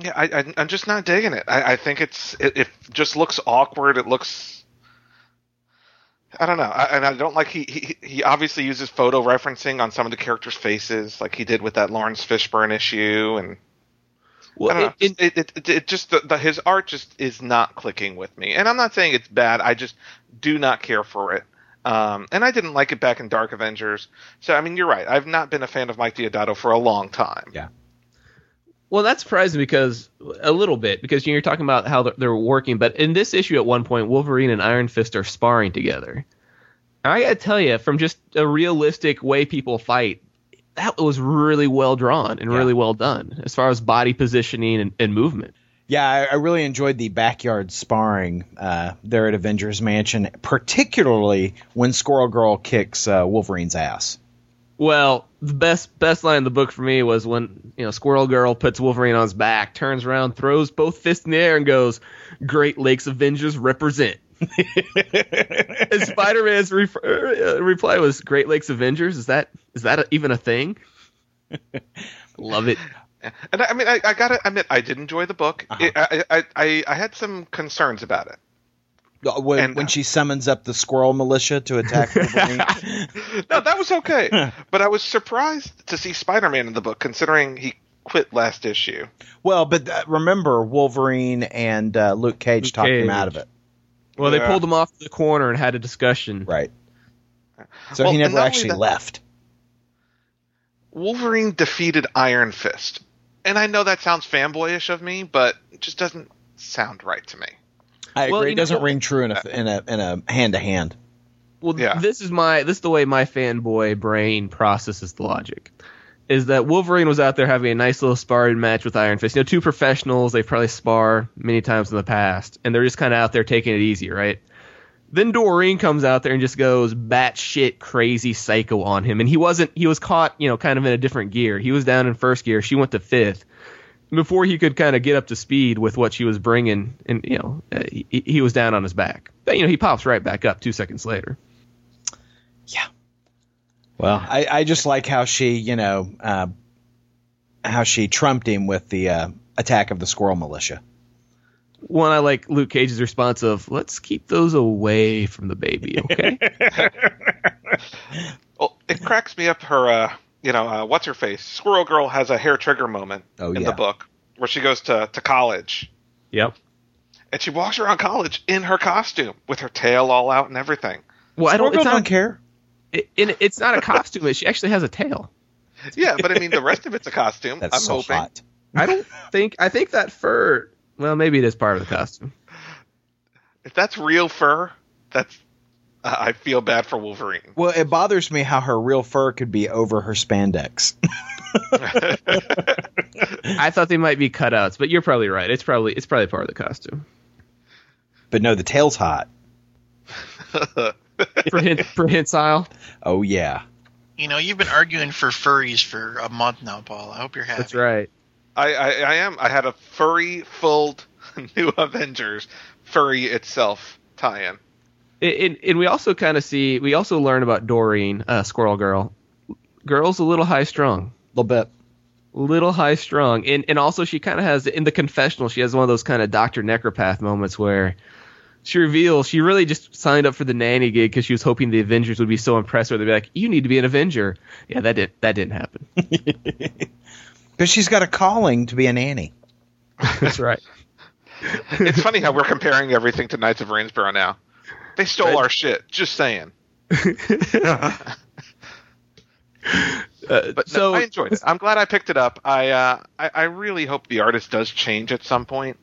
Yeah, I, I, I'm just not digging it. I, I think it's it, it just looks awkward. It looks, I don't know, I, and I don't like he, he he obviously uses photo referencing on some of the characters' faces, like he did with that Lawrence Fishburne issue, and Well, I don't it- it- It, it, it, it just the, the his art just is not clicking with me, and I'm not saying it's bad. I just do not care for it. Um, and I didn't like it back in Dark Avengers. So I mean, you're right. I've not been a fan of Mike Deodato for a long time. Yeah. Well, that's surprising because a little bit because you're talking about how they're, they're working, but in this issue at one point, Wolverine and Iron Fist are sparring together. And I gotta tell you, from just a realistic way people fight, that was really well drawn and Yeah. really well done as far as body positioning and, and movement. Yeah, I, I really enjoyed the backyard sparring uh, there at Avengers Mansion, particularly when Squirrel Girl kicks uh, Wolverine's ass. Well, the best best line in the book for me was when you know Squirrel Girl puts Wolverine on his back, turns around, throws both fists in the air, and goes, "Great Lakes Avengers represent." and Spider-Man's ref- uh, reply was, "Great Lakes Avengers? Is that is that a, even a thing?" Love it. And I, I mean, I, I gotta admit, I did enjoy the book. Uh-huh. It, I, I, I, I had some concerns about it. Uh, When, And- when she summons up the Squirrel Militia to attack Wolverine. No, that was okay, but I was surprised to see Spider-Man in the book, considering he quit last issue. well, but uh, remember, Wolverine and uh, Luke Cage Luke talked him out of it. Well, they pulled him off the corner and had a discussion. Right. So Well, he never actually that- left. Wolverine defeated Iron Fist, and I know that sounds fanboyish of me, but it just doesn't sound right to me. I Well, agree. It doesn't know- ring true in a uh, in a in a hand to hand. Well, Yeah. this is my this is the way my fanboy brain processes the logic. Is that Wolverine was out there having a nice little sparring match with Iron Fist. You know, two professionals. They probably spar many times in the past, and they're just kind of out there taking it easy, right? Then Doreen comes out there and just goes batshit crazy psycho on him, and he wasn't. He was caught, you know, kind of in a different gear. He was down in first gear. She went to fifth. Before he could kind of get up to speed with what she was bringing, and you know, uh, he, he was down on his back. But you know, he pops right back up two seconds later. Yeah. Well, I, I just like how she, you know, uh, how she trumped him with the uh, attack of the squirrel militia. One, I like Luke Cage's response of "Let's keep those away from the baby." Okay. Well, it cracks me up. Her, uh, you know, uh, what's her face? Squirrel Girl has a hair trigger moment Oh, in yeah. the book where she goes to to college yep. and she walks around college in her costume with her tail all out and everything. Well, I don't. It's Girl not, don't care. it, it- it's not a costume. She actually has a tail. Yeah, but I mean, the rest of it's a costume. That's I'm so hoping. hot. I don't think. I think that fur. Well, maybe it is part of the costume. If that's real fur, that's. I feel bad for Wolverine. Well, it bothers me how her real fur could be over her spandex. I thought they might be cutouts, but you're probably right. It's probably it's probably part of the costume. but no, the tail's hot. For hint for Hensile. Oh yeah. You know, you've been arguing for furries for a month now, Paul. I hope you're happy. That's right. I, I, I am. I had a furry filled New Avengers furry itself tie-in. And, and we also kind of see we also learn about Doreen, uh, Squirrel Girl. Girl's a little high strung. A little bit. little high strung and and also she kind of has in the confessional she has one of those kind of dr necropath moments where she reveals she really just signed up for the nanny gig because she was hoping the avengers would be so impressed with her they'd be like you need to be an avenger yeah that didn't that didn't happen But she's got a calling to be a nanny. that's right It's funny how we're comparing everything to Knights of Rainsborough now. They stole Right. our shit. Just saying. uh, But so no, I enjoyed it. I'm glad I picked it up. I, uh, I I really hope the artist does change at some point.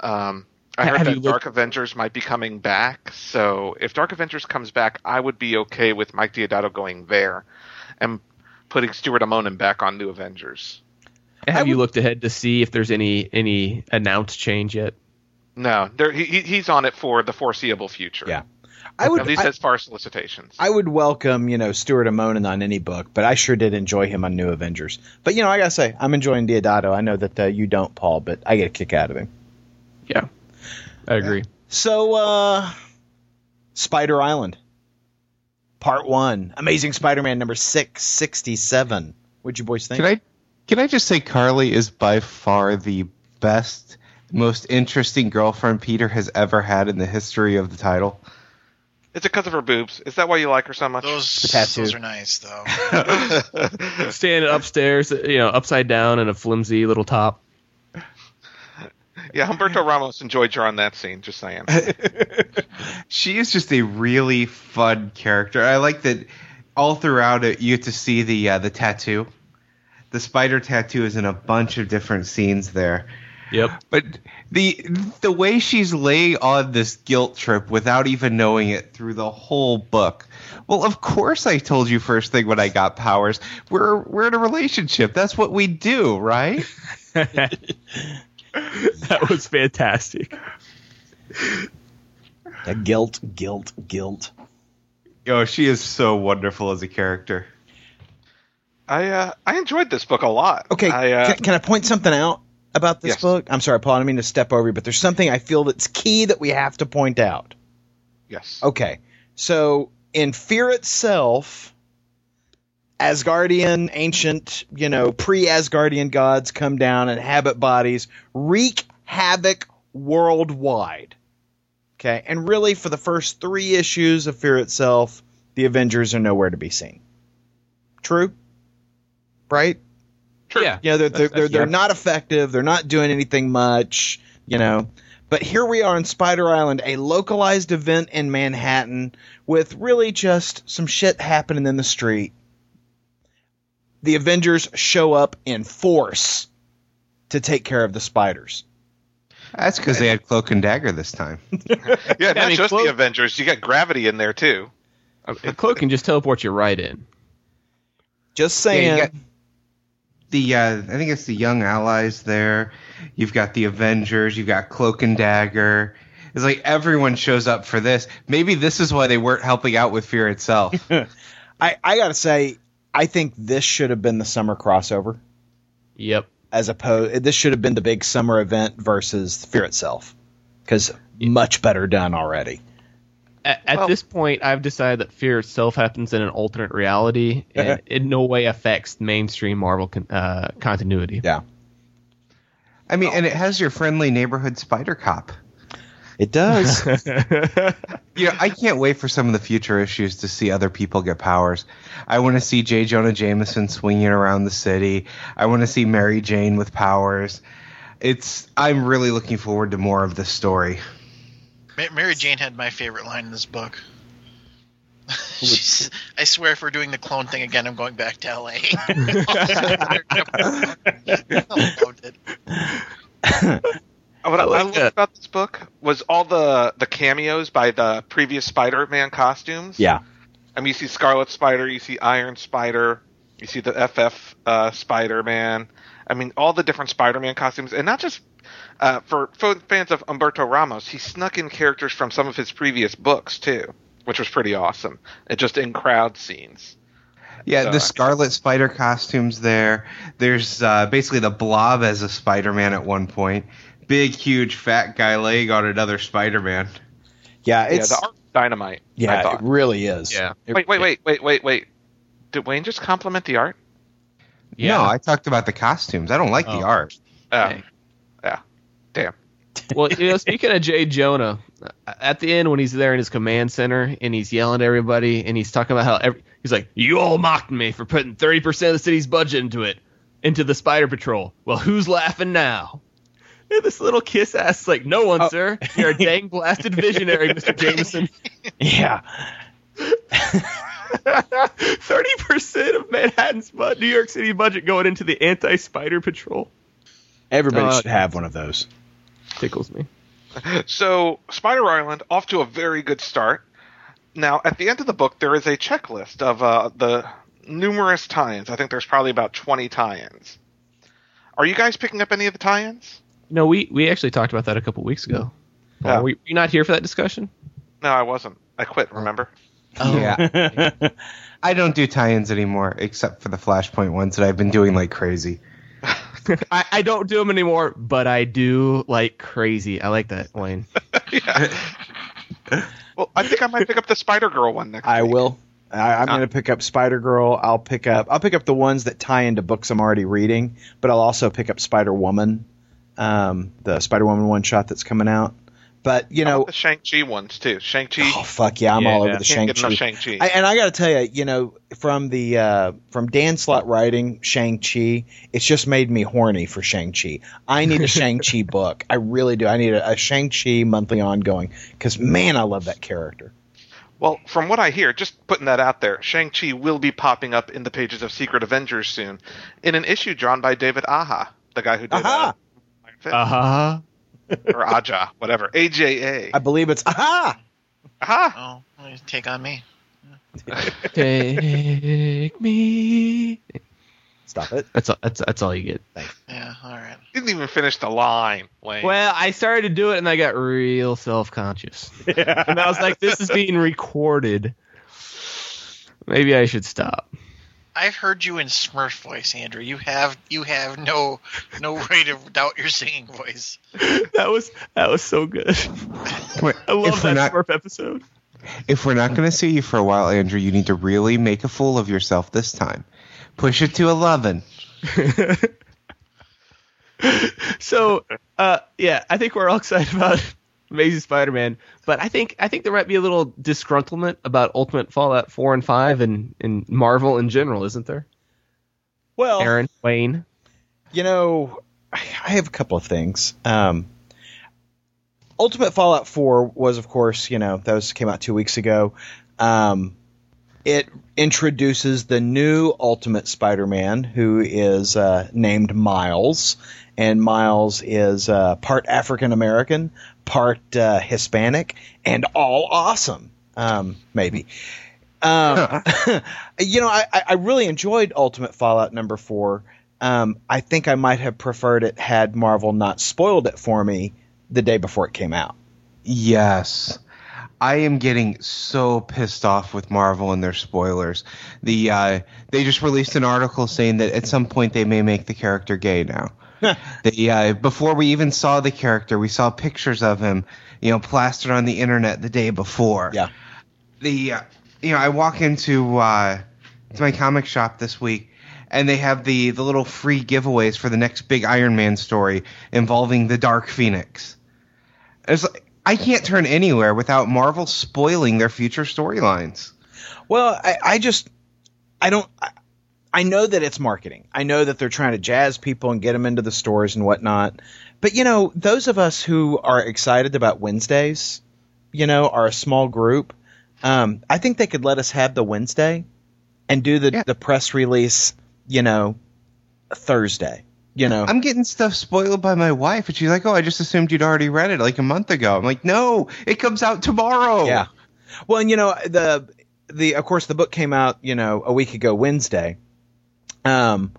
Um, I heard that looked- Dark Avengers might be coming back. So if Dark Avengers comes back, I would be okay with Mike Deodato going there and putting Stuart Immonen back on New Avengers. have you looked ahead to see if there's any any announced change yet No, there, he, he- he's on it for the foreseeable future. Yeah. I would at least I, as far as solicitations. I would welcome, you know, Stuart Immonen on any book, but I sure did enjoy him on New Avengers. But you know, I gotta say, I'm enjoying Deodato. I know that uh, you don't, Paul, but I get a kick out of him. yeah i agree So, uh, Spider Island, Part One, Amazing Spider-Man number six sixty-seven. What'd you boys think? Can I can I just say Carly is by far the best, most interesting girlfriend Peter has ever had in the history of the title? Is it because of her boobs? Is that why you like her so much? Those, The tattoo. those are nice, though. standing upstairs you know upside down in a flimsy little top yeah, Humberto Ramos enjoyed her on that scene. Just saying. She is just a really fun character. I like that all throughout it you get to see the uh, the tattoo. The spider tattoo is in a bunch of different scenes there. Yep But the the way she's laying on this guilt trip without even knowing it through the whole book. Well, of course I told you first thing when I got powers. We're we're in a relationship. That's what we do, right? that was fantastic Uh, guilt, guilt, guilt. Oh, she is so wonderful as a character. I uh, I enjoyed this book a lot. Okay, I, uh, can, can I point something out about this Yes. book? I'm sorry, Paul. I don't mean to step over you, but there's something I feel that's key that we have to point out. yes. Okay, so in Fear itself, Asgardian, ancient, you know, pre-Asgardian gods come down and habit bodies, wreak havoc worldwide. Okay, and really, for the first three issues of Fear itself, the Avengers are nowhere to be seen. True, right? True. yeah You know, they're they're, they're, they're not effective. They're not doing anything much. You know, but here we are on Spider Island, a localized event in Manhattan with really just some shit happening in the street. The Avengers show up in force to take care of the spiders. That's because they had Cloak and Dagger this time. Yeah, not I mean, just Clo- the Avengers. You got Gravity in there too. Uh, a cloak can just teleport you right in Just Yeah, saying. you got the uh, I think it's the Young Allies there. You've got the Avengers. You've got Cloak and Dagger. It's like everyone shows up for this. Maybe this is why they weren't helping out with Fear itself. I, I gotta say, I think this should have been the summer crossover Yep. as opposed. This should have been the big summer event versus Fear itself, because much better done already. At, at Well- this point, I've decided that Fear itself happens in an alternate reality and in no way affects mainstream Marvel con- uh, continuity. Yeah, I mean, and it has your friendly neighborhood spider cop. it does. Yeah, I can't wait for some of the future issues to see other people get powers. I want to see J. Jonah Jameson swinging around the city. I want to see Mary Jane with powers. It's. I'm really looking forward to more of this story. Ma- Mary Jane had my favorite line in this book. I swear, if we're doing the clone thing again, I'm going back to LA. What I, I loved that. about this book was all the the cameos by the previous Spider-Man costumes. yeah, I mean, you see Scarlet Spider, you see Iron Spider, you see the FF uh, Spider-Man. I mean, all the different Spider-Man costumes, and not just uh, for fans of Humberto Ramos. He snuck in characters from some of his previous books too, which was pretty awesome. It just in crowd scenes. Yeah, So- the Scarlet Spider costumes there. There's uh, basically the Blob as a Spider-Man at one point. Big, huge, fat guy laying on another Spider-Man. yeah. It's yeah, the art dynamite. I yeah, it really is. Yeah. Wait, wait, wait, wait, wait, wait. Did Wayne just compliment the art? Yeah. No, I talked about the costumes. I don't like Oh. the art. Uh, Dang. yeah. Damn. Well, you know, speaking of Jay Jonah, at the end when he's there in his command center and he's yelling at everybody and he's talking about how every, he's like, "You all mocked me for putting thirty percent of the city's budget into it, into the Spider Patrol. Well, who's laughing now?" And this little kiss ass like, "No one, Oh. sir. You're a dang blasted visionary, Mister Jameson. yeah. Thirty percent of Manhattan's New York City budget going into the anti Spider Patrol Everybody Uh, should have one of those. Tickles me." So, Spider Island off to a very good start. Now, at the end of the book, there is a checklist of uh, the numerous tie-ins. I think there's probably about 20 tie-ins. Are you guys picking up any of the tie-ins? No, we we actually talked about that a couple weeks ago. Paul, Yeah. were you not here for that discussion? No, I wasn't. I quit. Remember? Yeah. I don't do tie-ins anymore, except for the Flashpoint ones that I've been doing like crazy. I, I don't do them anymore, but I do like crazy. I like that, Wayne. yeah. well, I think I might pick up the Spider Girl one next. I week. will. I, I'm going to pick up Spider Girl. I'll pick up. I'll pick up the ones that tie into books I'm already reading, but I'll also pick up Spider Woman, um, the Spider Woman one shot that's coming out. But you know, the Shang Chi ones too. Shang Chi. oh fuck yeah, I'm Yeah, all over yeah. the Can't Shang get enough Chi. Shang-Chi. And I got to tell you, you know, from the uh, from Dan Slott writing Shang Chi, it's just made me horny for Shang Chi. I need a Shang Chi book. I really do. I need a, a Shang Chi monthly ongoing because man, I love that character. Well, from what I hear, just putting that out there, Shang-Chi will be popping up in the pages of Secret Avengers soon in an issue drawn by David Aja, the guy who did Aha! uh, Iron Uh huh. Or Aja, whatever. AJA. I believe it's aha. Aha! Oh, take on me. Take me. Stop it. That's all, that's that's all you get. Yeah, all right. Didn't even finish the line, Wayne. Well, I started to do it and I got real self conscious, Yeah. and I was like, "This is being recorded. Maybe I should stop." I've heard you in Smurf voice, Andrew. You have you have no no way to doubt your singing voice. That was that was so good. Wait, I love if we're that not, Smurf episode. if we're not going to see you for a while, Andrew, you need to really make a fool of yourself this time. Push it to eleven. so uh, yeah, I think we're all excited about Amazing Spider-Man, but I think I think there might be a little disgruntlement about Ultimate Fallout four and five and and Marvel in general, isn't there? Well, Aaron, Wayne, you know, I have a couple of things. Um, Ultimate Fallout 4 was, of course, you know, that was came out two weeks ago. Um, it introduces the new Ultimate Spider-Man, who is uh, named Miles, and Miles is uh, part African American, part uh, Hispanic, and all awesome. Um, maybe. Um, you know, I, I really enjoyed Ultimate Fallout number four. Um, I think I might have preferred it had Marvel not spoiled it for me the day before it came out. Yes. I am getting so pissed off with Marvel and their spoilers. The uh, they just released an article saying that at some point they may make the character gay now. the uh, before we even saw the character, we saw pictures of him, you know, plastered on the internet the day before. Yeah. The uh, you know, I walk into uh, to my comic shop this week and they have the the little free giveaways for the next big Iron Man story involving the Dark Phoenix. It's like I can't turn anywhere without Marvel spoiling their future storylines. Well, I, I just I don't. I, know that it's marketing. I know that they're trying to jazz people and get them into the stores and whatnot. But you know, those of us who are excited about Wednesdays, you know, are a small group. Um, I think they could let us have the Wednesday and do the Yeah. the press release, you know, Thursday. You know, I'm getting stuff spoiled by my wife, and she's like, "Oh, I just assumed you'd already read it like a month ago." I'm like, "No, it comes out tomorrow." Yeah. Well, and you know the the of course the book came out you know a week ago Wednesday. Um,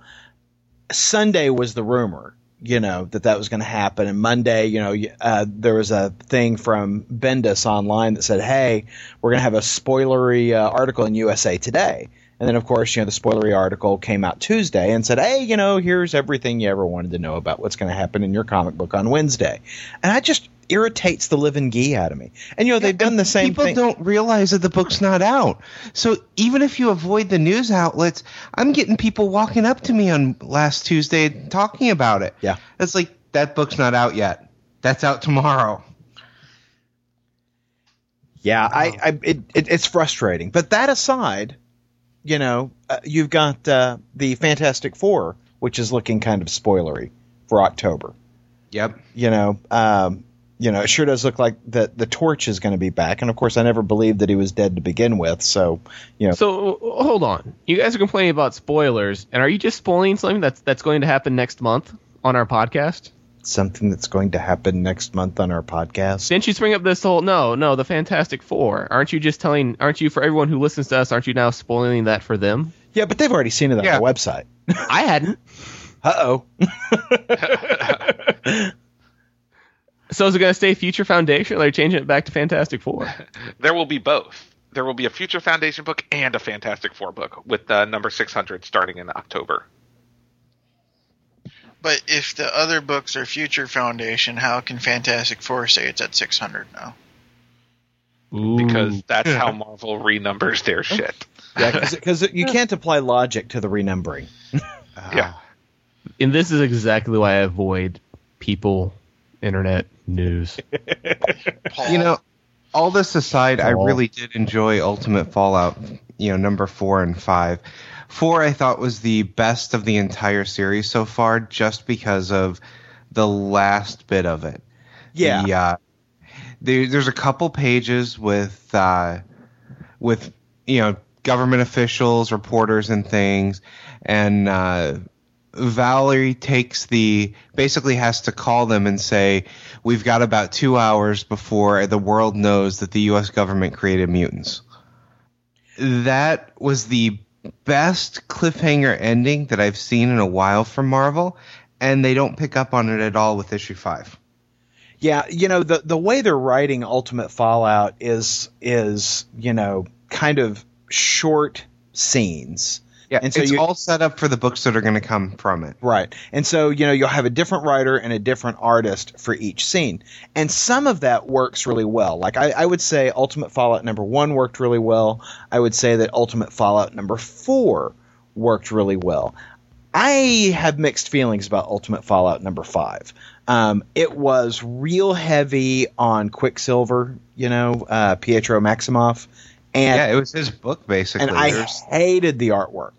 Sunday was the rumor, you know that that was going to happen, and Monday, you know, uh, there was a thing from Bendis online that said, "Hey, we're going to have a spoilery uh, article in USA Today." And then, of course, you know, the spoilery article came out Tuesday and said, "Hey, you know, here's everything you ever wanted to know about what's going to happen in your comic book on Wednesday." And I just irritates the living gee out of me. And you know, they've done the same People thing. don't realize that the book's not out. So even if you avoid the news outlets, I'm getting people walking up to me on last Tuesday talking about it. Yeah. It's like that book's not out yet. That's out tomorrow. Yeah, I, I it, it, it's frustrating. But that aside, you know, uh, you've got uh, the Fantastic Four, which is looking kind of spoilery for October. Yep. You know, um, you know, it sure does look like that the Torch is going to be back, and of course, I never believed that he was dead to begin with. So, you know, So hold on, you guys are complaining about spoilers, and are you just spoiling something that's that's going to happen next month on our podcast? something that's going to happen next month on our podcast. Didn't you bring up this whole no, no, the Fantastic Four? Aren't you just telling? Aren't you for everyone who listens to us? Aren't you now spoiling that for them? Yeah, but they've already seen it on Yeah. the website. I hadn't. Uh oh. So is it going to stay Future Foundation? Or are they changing it back to Fantastic Four? There will be both. There will be a Future Foundation book and a Fantastic Four book with uh, number 600 starting in October. But if the other books are Future Foundation, how can Fantastic Four say it's at 600 now? Because that's how Marvel renumbers their shit. Yeah, because you can't apply logic to the renumbering. Yeah. and this is exactly why I avoid people, internet, news. You know, all this aside, I really did enjoy Ultimate Fallout, you know, number four and five. Four, I thought, was the best of the entire series so far, just because of the last bit of it. Yeah. The, uh, there, there's a couple pages with, uh, with you know, government officials, reporters, and things, and uh, Valerie takes the basically has to call them and say, "We've got about two hours before the world knows that the U.S. government created mutants." That was the best cliffhanger ending that I've seen in a while from Marvel, and they don't pick up on it at all with issue five. Yeah, you know the the way they're writing Ultimate Fallout is is you know kind of short scenes. Yeah, And so it's you- all set up for the books that are going to come from it. Right. And so, you know, you'll have a different writer and a different artist for each scene. And some of that works really well. Like, I, I would say Ultimate Fallout number one worked really well. I would say that Ultimate Fallout number four worked really well. I have mixed feelings about Ultimate Fallout number five. Um, it was real heavy on Quicksilver, you know, uh, Pietro Maximoff. And yeah, it was his book basically. and I There's- hated the artwork.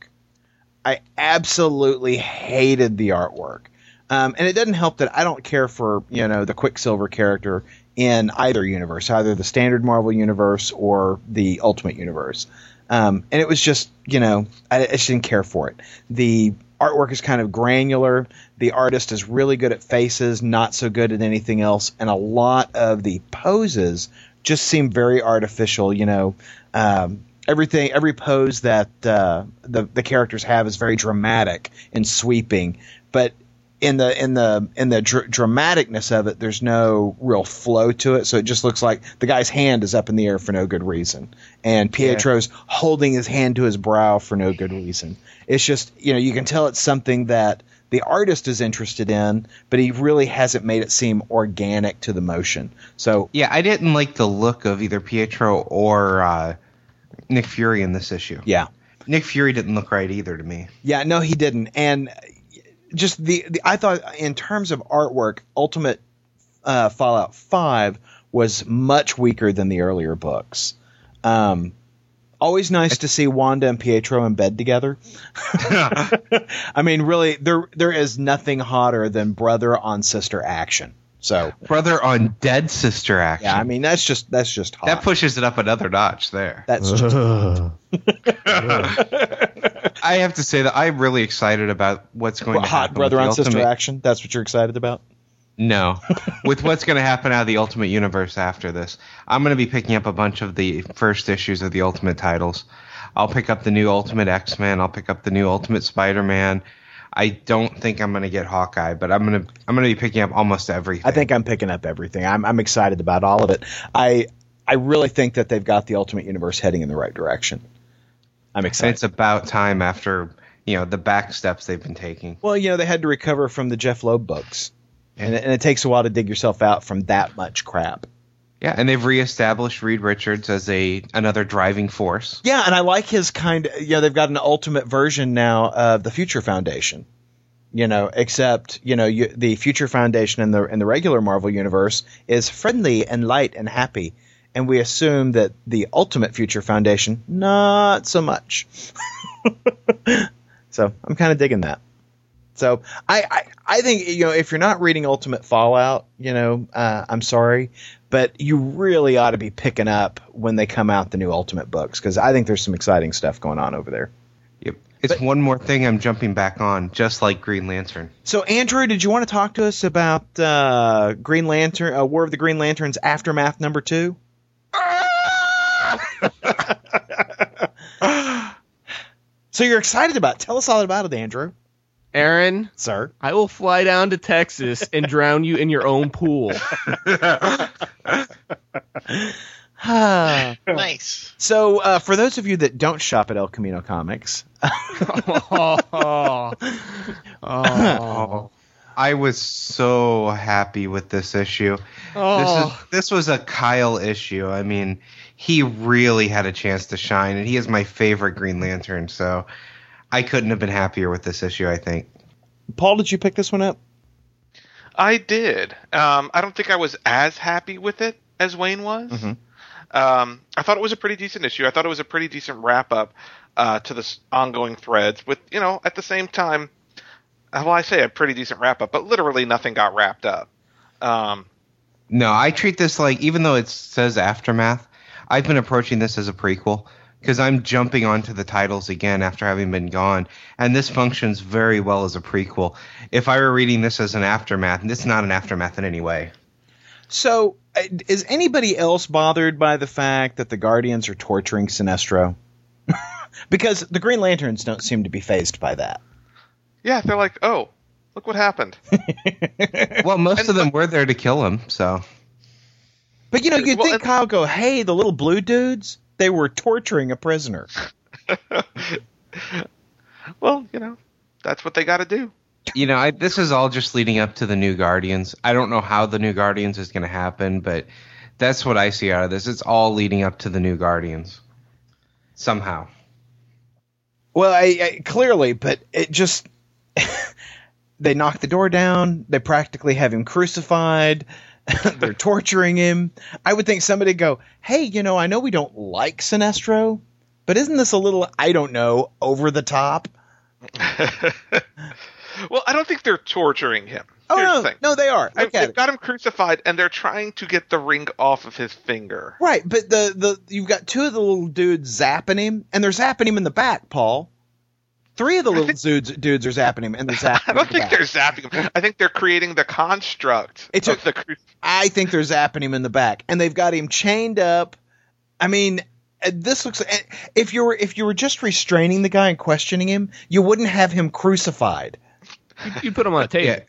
I absolutely hated the artwork. Um, and it doesn't help that I don't care for you know the Quicksilver character in either universe, either the standard Marvel universe or the Ultimate universe. Um, and it was just you know I, I just didn't care for it. The artwork is kind of granular. The artist is really good at faces, not so good at anything else, and a lot of the poses just seem very artificial. You know, um, everything, every pose that uh, the the characters have is very dramatic and sweeping, but in the in the in the dr- dramaticness of it, there's no real flow to it. So it just looks like the guy's hand is up in the air for no good reason, and Pietro's holding his hand to his brow for no good reason. It's just you know you can tell it's something that the artist is interested in, but he really hasn't made it seem organic to the motion. So Yeah, I didn't like the look of either Pietro or uh, Nick Fury in this issue. yeah, Nick Fury didn't look right either to me. Yeah, no, he didn't. And just the, the I thought in terms of artwork, Ultimate uh, Fallout Five was much weaker than the earlier books. Um, always nice to see Wanda and Pietro in bed together. I mean, really, there there is nothing hotter than brother on sister action. So Brother on Dead Sister action. yeah, I mean that's just that's just hot. that pushes it up another notch there. that's just I have to say that I'm really excited about what's going what, to hot happen. brother on the sister Ultimate- action. That's what you're excited about. No, with what's going to happen out of the Ultimate Universe after this, I'm going to be picking up a bunch of the first issues of the Ultimate titles. I'll pick up the new Ultimate X Men. I'll pick up the new Ultimate Spider Man. I don't think I'm going to get Hawkeye, but I'm going to I'm going to be picking up almost everything. I think I'm picking up everything. I'm, I'm excited about all of it. I I really think that they've got the Ultimate Universe heading in the right direction. I'm and excited. it's about time after you know the back steps they've been taking. well, you know, they had to recover from the Jeff Loeb books, and, and it takes a while to dig yourself out from that much crap. Yeah, and they've reestablished Reed Richards as a another driving force. Yeah, and I like his kind. You know, they've got an ultimate version now of the Future Foundation. You know, except you know you, the Future Foundation in the in the regular Marvel universe is friendly and light and happy, and we assume that the Ultimate Future Foundation not so much. so I'm kind of digging that. So I, I I think you know if you're not reading Ultimate Fallout, you know uh, I'm sorry, but you really ought to be picking up when they come out the new Ultimate books because I think there's some exciting stuff going on over there. Yep. It's one more thing I'm jumping back on, just like Green Lantern. So Andrew, did you want to talk to us about uh, Green Lantern, uh, War of the Green Lanterns aftermath number two? so you're excited about? it. Tell us all about it, Andrew. Aaron, Sir. I will fly down to Texas and drown you in your own pool. Nice. So, uh, for those of you that don't shop at El Camino Comics, oh, oh, I was so happy with this issue. This oh. is this was a Kyle issue. I mean, he really had a chance to shine, and he is my favorite Green Lantern. So I couldn't have been happier with this issue. I think. Paul, did you pick this one up? I did. Um, I don't think I was as happy with it as Wayne was. Mhm. Um, I thought it was a pretty decent issue. I thought it was a pretty decent wrap up uh, to this ongoing threads. With you know, at the same time, uh, well, I say a pretty decent wrap up, but literally nothing got wrapped up. Um, No, I treat this like even though it says aftermath, I've been approaching this as a prequel because I'm jumping onto the titles again after having been gone, and this functions very well as a prequel. If I were reading this as an aftermath, and this is not an aftermath in any way. So, uh, is anybody else bothered by the fact that the Guardians are torturing Sinestro? because the Green Lanterns don't seem to be phased by that. yeah, they're like, oh, look what happened. Well, most of them were there to kill him, so But you know, you'd Well, think and- Kyle go, "Hey, the little blue dudes, they were torturing a prisoner." well, you know, that's what they got to do. you know, I, this is all just leading up to the new Guardians. I don't know how the new Guardians is going to happen, but that's what I see out of this. It's all leading up to the new Guardians somehow. Well, I, I, clearly, but it just they knock the door down. They practically have him crucified. They're torturing him. I would think somebody would go, "Hey, you know, I know we don't like Sinestro, but isn't this a little, I don't know, over the top?" well, I don't think they're torturing him. Oh Here's no, the no, they are. At They've got him crucified, and they're trying to get the ring off of his finger. Right, but the the you've got two of the little dudes zapping him, and they're zapping him in the back, Paul. Three of the little dudes dudes are zapping him, and they're zapping I don't in the think back. they're zapping him. I think they're creating the construct It took- of the cru- I think they're zapping him in the back, and they've got him chained up. I mean, uh, this looks. uh, If you were if you were just restraining the guy and questioning him, you wouldn't have him crucified. You'd, you'd put him on a table. Yeah.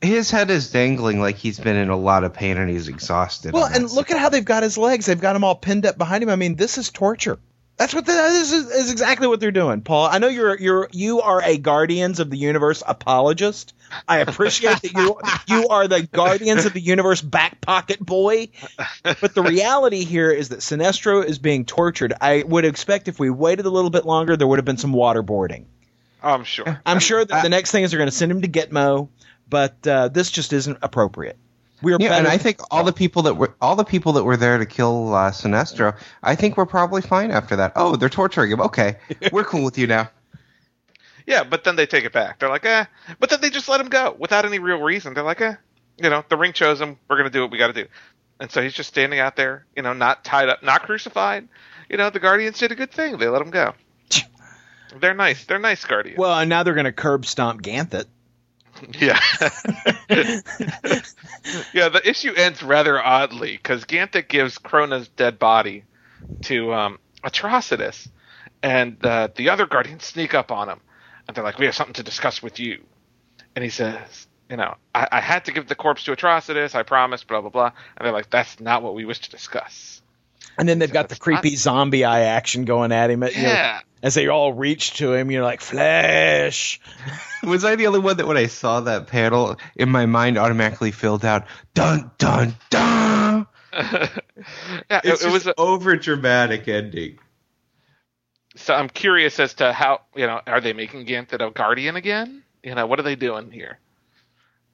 His head is dangling like he's been in a lot of pain and he's exhausted. Well, and look at how they've got his legs. They've got him all pinned up behind him. I mean, this is torture. That's what the, this is, is exactly what they're doing, Paul. I know you're you're you are a Guardians of the Universe apologist. I appreciate that you you are the Guardians of the Universe back pocket boy. But the reality here is that Sinestro is being tortured. I would expect if we waited a little bit longer, there would have been some waterboarding. Oh, I'm sure. I'm sure that the next thing is they're going to send him to Gitmo, but uh, this just isn't appropriate. We are Yeah, and I think all the people that were all the people that were there to kill uh, Sinestro, I think we're probably fine after that. Oh, they're torturing him. Okay, we're cool with you now. Yeah, but then they take it back. They're like, eh. But then they just let him go without any real reason. They're like, eh. You know, the ring chose him. We're gonna do what we got to do. And so he's just standing out there, you know, not tied up, not crucified. You know, the Guardians did a good thing. They let him go. They're nice. They're nice Guardians. well, and now they're going to curb stomp Ganthet. Yeah. yeah, the issue ends rather oddly because Ganthet gives Krona's dead body to um, Atrocitus, and uh, the other Guardians sneak up on him, and they're like, "We have something to discuss with you." And he says, "You know, I, I had to give the corpse to Atrocitus. I promised." Blah blah blah. And they're like, "That's not what we wish to discuss." And then they've got the creepy zombie eye action going at him. you know, Yeah. As they all reach to him, you're like, Flash. Was I the only one that when I saw that panel in my mind automatically filled out dun dun dun? yeah, it, It's it was. A, over dramatic ending. so I'm curious as to how you know are they making Ganthet a Guardian again? You know, what are they doing here?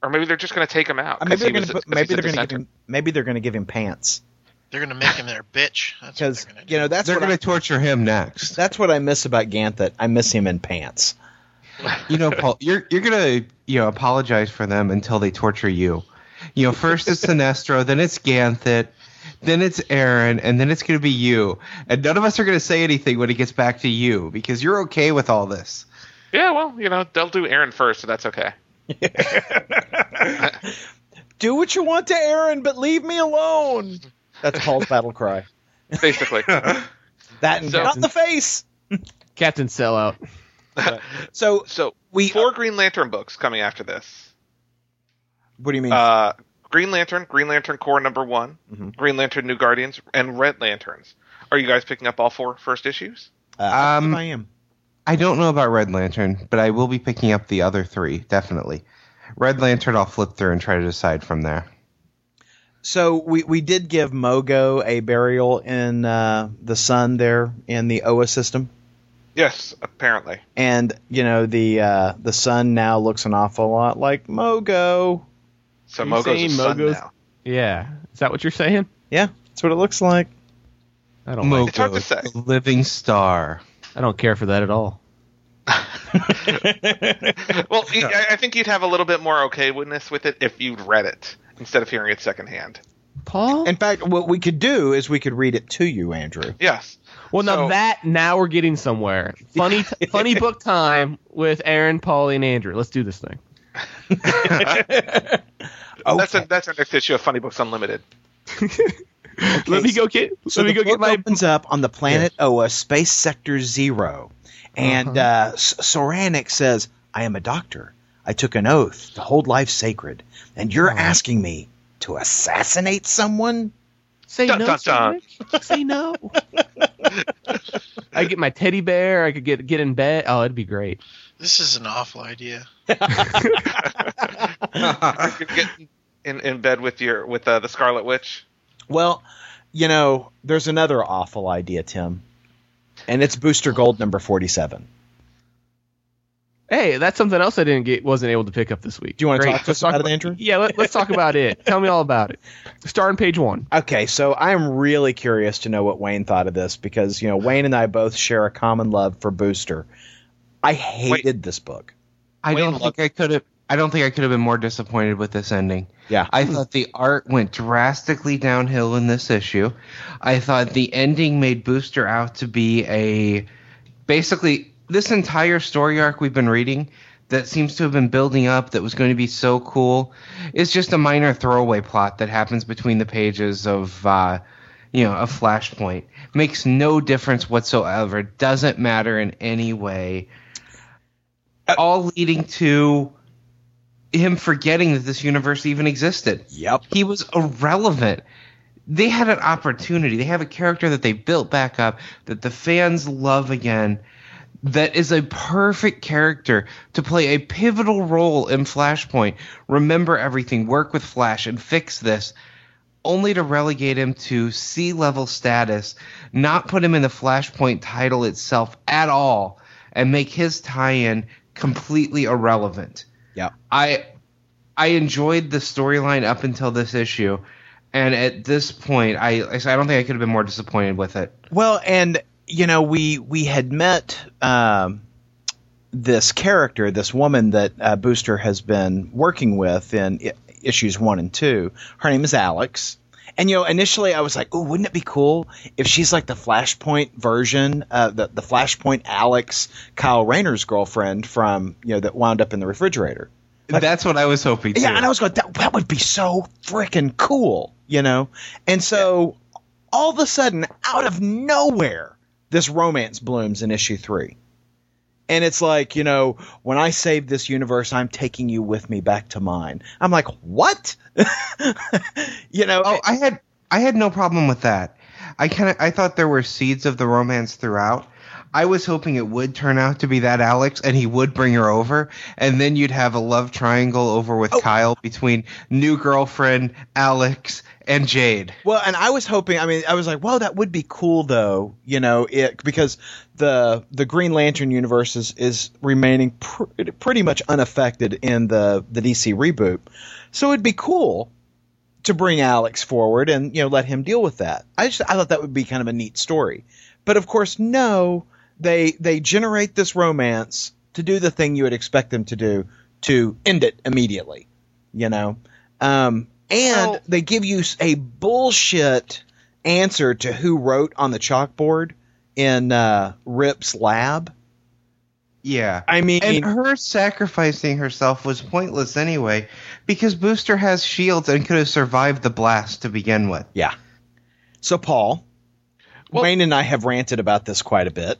Or maybe they're just going to take him out. Uh, they're going to maybe they're going to give him maybe they're going to give him pants They're gonna make him their bitch. Because they're gonna you know that's They're what going I, to torture him next. that's what I miss about Ganthet. I miss him in pants. You know, Paul, you're you're gonna you know apologize for them until they torture you. You know, first it's Sinestro, then it's Ganthet, then it's Aaron, and then it's gonna be you. And none of us are gonna say anything when it gets back to you because you're okay with all this. Yeah, well, you know, they'll do Aaron first, so that's okay. Do what you want to Aaron, but leave me alone. That's Paul's battle cry. Basically. That and So- not in the face. Captain Sellout. So so we four Green Lantern books coming after this. What do you mean? Uh, Green Lantern, Green Lantern Corps number one, Mhm. Green Lantern New Guardians, and Red Lanterns. Are you guys picking up all four first issues? Uh, um, I am. I don't know about Red Lantern, but I will be picking up the other three definitely. Red Lantern, I'll flip through and try to decide from there. So we, we did give Mogo a burial in uh, the sun there in the Oa system, Yes, apparently. and you know the uh, the sun now looks an awful lot like Mogo. So Mogo's a saying son Mogo's- now. Yeah. Is that what you're saying? Yeah, that's what it looks like. I don't like It's hard to say. living star. I don't care for that at all. Well, I I think you'd have a little bit more okayness with it if you'd read it instead of hearing it secondhand. Paul? In fact, what we could do is we could read it to you, Andrew. Yes. well, now so- that now we're getting somewhere. Funny, funny book time with Aaron, Paulie, and Andrew. Let's do this thing. That's a, that's our next issue of Funny Books Unlimited. let me go get. So let me the go get my. opens up on the planet Oa, Space Sector Zero, and uh S- Soranik says, "I am a doctor. I took an oath to hold life sacred, and you're asking me to assassinate someone." Say Dun, no. dun, dun. Say no. I get my teddy bear. I could get get in bed. Oh, it'd be great. This is an awful idea. you could get in, in bed with your with uh, the Scarlet Witch. Well, you know, there's another awful idea, Tim, and it's Booster Gold number forty-seven. Hey, that's something else I didn't get. Wasn't able to pick up this week. Do you want to Great. talk to us Let's about it, Andrew? Yeah, let, let's talk about it. Tell me all about it. Start on page one. Okay, so I'm really curious to know what Wayne thought of this because you know Wayne and I both share a common love for Booster. I hated this book. I Wayne don't think I could have. I don't think I could have been more disappointed with this ending. Yeah, I thought the art went drastically downhill in this issue. I thought the ending made Booster out to be a basically this entire story arc we've been reading that seems to have been building up that was going to be so cool is just a minor throwaway plot that happens between the pages of uh, you know a flashpoint makes no difference whatsoever doesn't matter in any way all leading to him forgetting that this universe even existed. Yep. He was irrelevant. They had an opportunity. They have a character that they built back up that the fans love again. That is a perfect character to play a pivotal role in Flashpoint. Remember everything, work with Flash, and fix this only to relegate him to C level status, not put him in the Flashpoint title itself at all, and make his tie in completely irrelevant. Yeah. I I enjoyed the storyline up until this issue, and at this point, I I don't think I could have been more disappointed with it. Well, and you know, we we had met um, this character, this woman that uh, Booster has been working with in I- issues one and two. Her name is Alex. And you know, initially I was like, "Oh, wouldn't it be cool if she's like the Flashpoint version, uh, the the Flashpoint Alex, Kyle Rayner's girlfriend from you know that wound up in the refrigerator." That's what I was hoping. Yeah, too. and I was going, that, that would be so freaking cool, you know? And so all of a sudden, out of nowhere, this romance blooms in issue three. And it's like, you know, when I save this universe, I'm taking you with me back to mine. I'm like, what? you know, Oh, I had I had no problem with that. I kind of I thought there were seeds of the romance throughout. I was hoping it would turn out to be that Alex and he would bring her over and then you'd have a love triangle over with oh. Kyle between new girlfriend Alex and Jade. Well, and I was hoping. I mean, I was like, "Well, that would be cool, though." You know, it because the the Green Lantern universe is, is remaining pr- pretty much unaffected in the the DC reboot, so it'd be cool to bring Alex forward and you know let him deal with that. I just I thought that would be kind of a neat story, but of course, no. They they generate this romance to do the thing you would expect them to do to end it immediately. You know. Um, and Well- they give you a bullshit answer to who wrote on the chalkboard in uh, Rip's lab. Yeah. I mean, And her sacrificing herself was pointless anyway because Booster has shields and could have survived the blast to begin with. yeah. So, Paul, Well- Wayne and I have ranted about this quite a bit.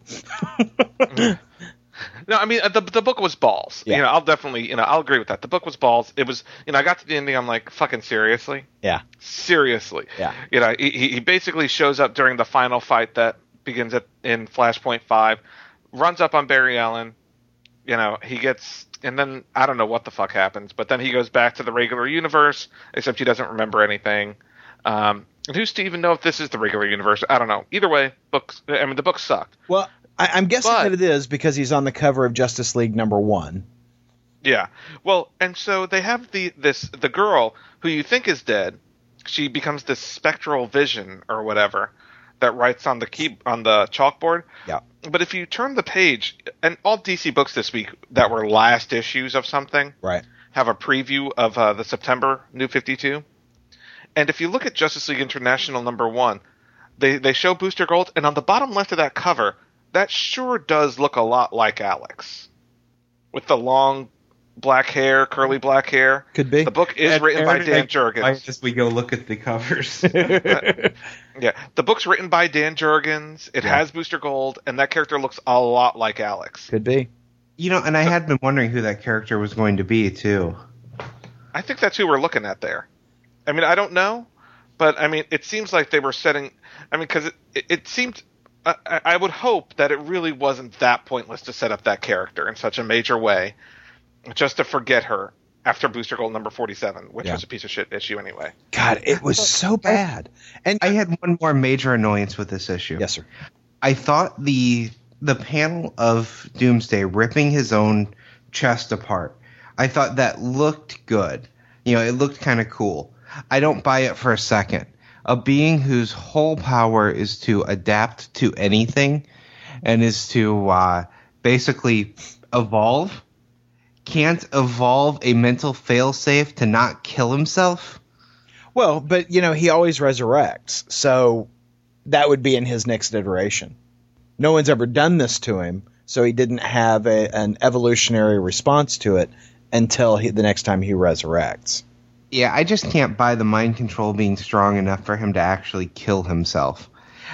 No, I mean uh, the the book was balls. Yeah. You know, I'll definitely you know I'll agree with that. The book was balls. It was you know I got to the ending. I'm like fucking seriously, Yeah. seriously. Yeah. You know, he, he basically shows up during the final fight that begins at in Flashpoint Five, runs up on Barry Allen. You know, he gets and then I don't know what the fuck happens, but then he goes back to the regular universe, except he doesn't remember anything. Um, and who's to even know if this is the regular universe? I don't know. Either way, books. I mean, the book sucked. Well, I, I'm guessing But- that it is because he's on the cover of Justice League number one. Yeah. Well, and so they have the this the girl who you think is dead. She becomes this spectral vision or whatever that writes on the key on the chalkboard. Yeah. But if you turn the page, and all DC books this week that were last issues of something Right. have a preview of uh, the September New Fifty Two. And if you look at Justice League International number one, they they show Booster Gold, and on the bottom left of that cover, that sure does look a lot like Alex, with the long black hair, curly black hair. Could be. The book is written by Dan Jurgens. As we go look at the covers. Yeah, the book's written by Dan Jurgens. It Yeah. has Booster Gold, and that character looks a lot like Alex. Could be. you know, and I had been wondering who that character was going to be too. I think that's who we're looking at there. I mean, I don't know, but I mean, it seems like they were setting. I mean, because it, it, it seemed. I, I I would hope that it really wasn't that pointless to set up that character in such a major way, just to forget her after Booster Gold number forty-seven, which Yeah. was a piece of shit issue anyway. God, it was so bad. And I had one more major annoyance with this issue. yes, sir. I thought the the panel of Doomsday ripping his own chest apart. I thought that looked good. You know, it looked kind of cool. I don't buy it for a second. A being whose whole power is to adapt to anything and is to uh, basically evolve can't evolve a mental failsafe to not kill himself. Well, but you know, he always resurrects, so that would be in his next iteration. No one's ever done this to him, so he didn't have a, an evolutionary response to it until he, the next time he resurrects. Yeah, I just can't buy the mind control being strong enough for him to actually kill himself.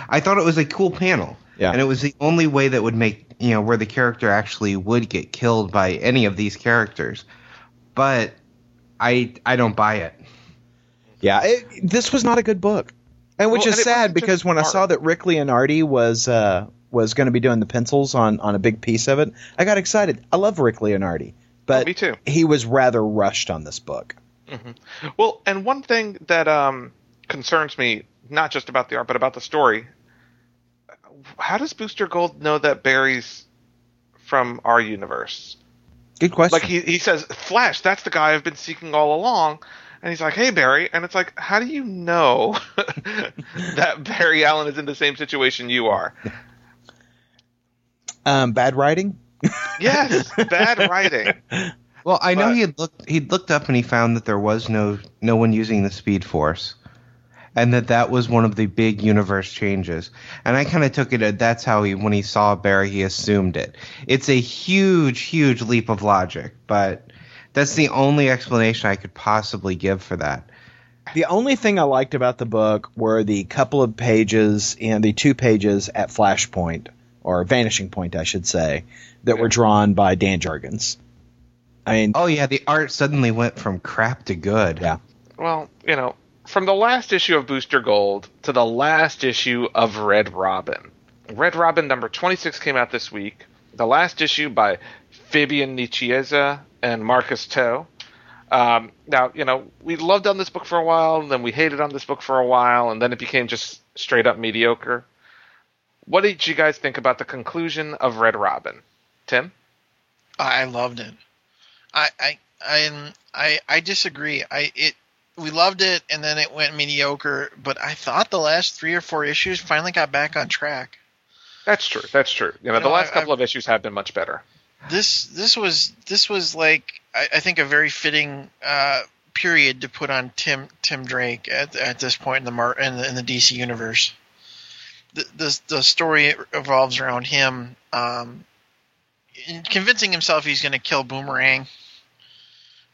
I thought it was a cool panel. Yeah. And it was the only way that would make, you know, where the character actually would get killed by any of these characters. But I I don't buy it. Yeah, it, this was not a good book, and which Well, is and sad because just when I saw that Rick Leonardi was uh, was going to be doing the pencils on on a big piece of it, I got excited. I love Rick Leonardi, but Oh, me too. he was rather rushed on this book. Well, and one thing that um, concerns me, not just about the art, but about the story, how does Booster Gold know that Barry's from our universe? Good question. Like he, he says, Flash, that's the guy I've been seeking all along. And he's like, hey, Barry. And it's like, how do you know that Barry Allen is in the same situation you are? um, bad writing. Yes, bad writing. Well, I know But- he had looked he'd looked up and he found that there was no no one using the Speed Force, and that that was one of the big universe changes. And I kind of took it at that's how he when he saw Barry he assumed it. It's a huge huge leap of logic, but that's the only explanation I could possibly give for that. The only thing I liked about the book were the couple of pages and the two pages at Flashpoint or Vanishing Point, I should say, that were drawn by Dan Jurgens. I mean, Oh yeah, the art suddenly went from crap to good. yeah. Well, you know, from the last issue of Booster Gold to the last issue of Red Robin. Red Robin number 26 came out this week. The last issue by Fabian Nicieza and Marcus To. Um, now, you know, we loved on this book for a while, and then we hated on this book for a while, and then it became just straight up mediocre. What did you guys think about the conclusion of Red Robin? Tim? I loved it. I I I I, I disagree. I it we loved it and then it went mediocre, but I thought the last three or four issues finally got back on track. That's true. That's true. You know, You the last I- couple I've- of issues have been much better. This this was this was like I, I think a very fitting uh, period to put on Tim Tim Drake at at this point in the Mar- in the, in the DC universe. The, the the story revolves around him um, convincing himself he's going to kill Boomerang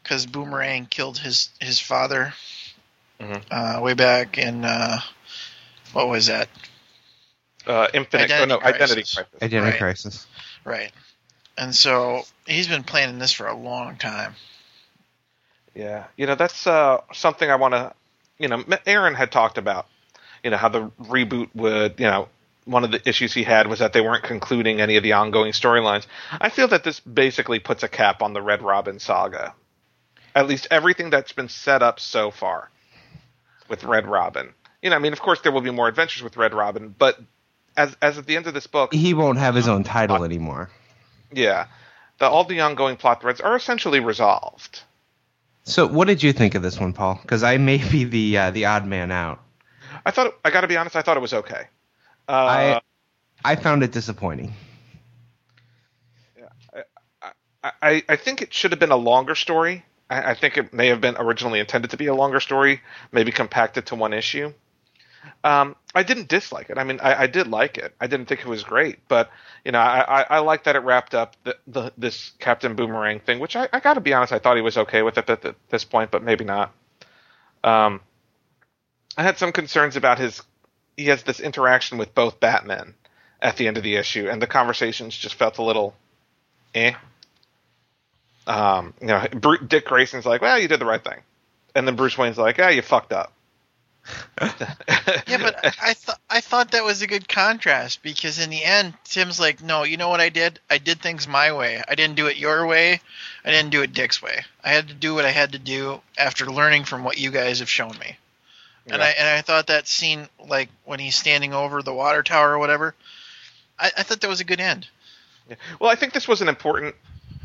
because Boomerang killed his his father Mhm. uh, way back in uh, what was that? Uh, Infinite. Identity oh, no, Crisis. Identity Crisis. Identity Right. Crisis. Right. And so he's been planning this for a long time. Yeah, you know that's uh, something I want to. You know, Aaron had talked about. You know how the reboot would. You know, one of the issues he had was that they weren't concluding any of the ongoing storylines. I feel that this basically puts a cap on the Red Robin saga. At least everything that's been set up so far with Red Robin. You know, I mean, of course there will be more adventures with Red Robin, but as as at the end of this book, He won't have his own title anymore. yeah, the, all the ongoing plot threads are essentially resolved. So, what did you think of this one, Paul? Because I may be the uh, the odd man out. I thought I got to be honest, I thought it was okay. Uh, I I found it disappointing. I, I think it should have been a longer story. I, I think it may have been originally intended to be a longer story, maybe compacted to one issue. Um, I didn't dislike it. I mean, I, I did like it. I didn't think it was great, but you know, I, I, I like that it wrapped up the, the this Captain Boomerang thing, which I, I got to be honest, I thought he was okay with it at th- this point, but maybe not. Um, I had some concerns about his. He has this interaction with both Batmen at the end of the issue, and the conversations just felt a little, eh. Um, you know, Dick Grayson's like, "Well, you did the right thing," and then Bruce Wayne's like, "Ah, you fucked up." Yeah, but I thought I thought that was a good contrast because in the end, Tim's like, "No, you know what I did? I did things my way. I didn't do it your way. I didn't do it Dick's way. I had to do what I had to do after learning from what you guys have shown me." And I and I thought that scene, like when he's standing over the water tower or whatever, I, I thought that was a good end. Well, I think this was an important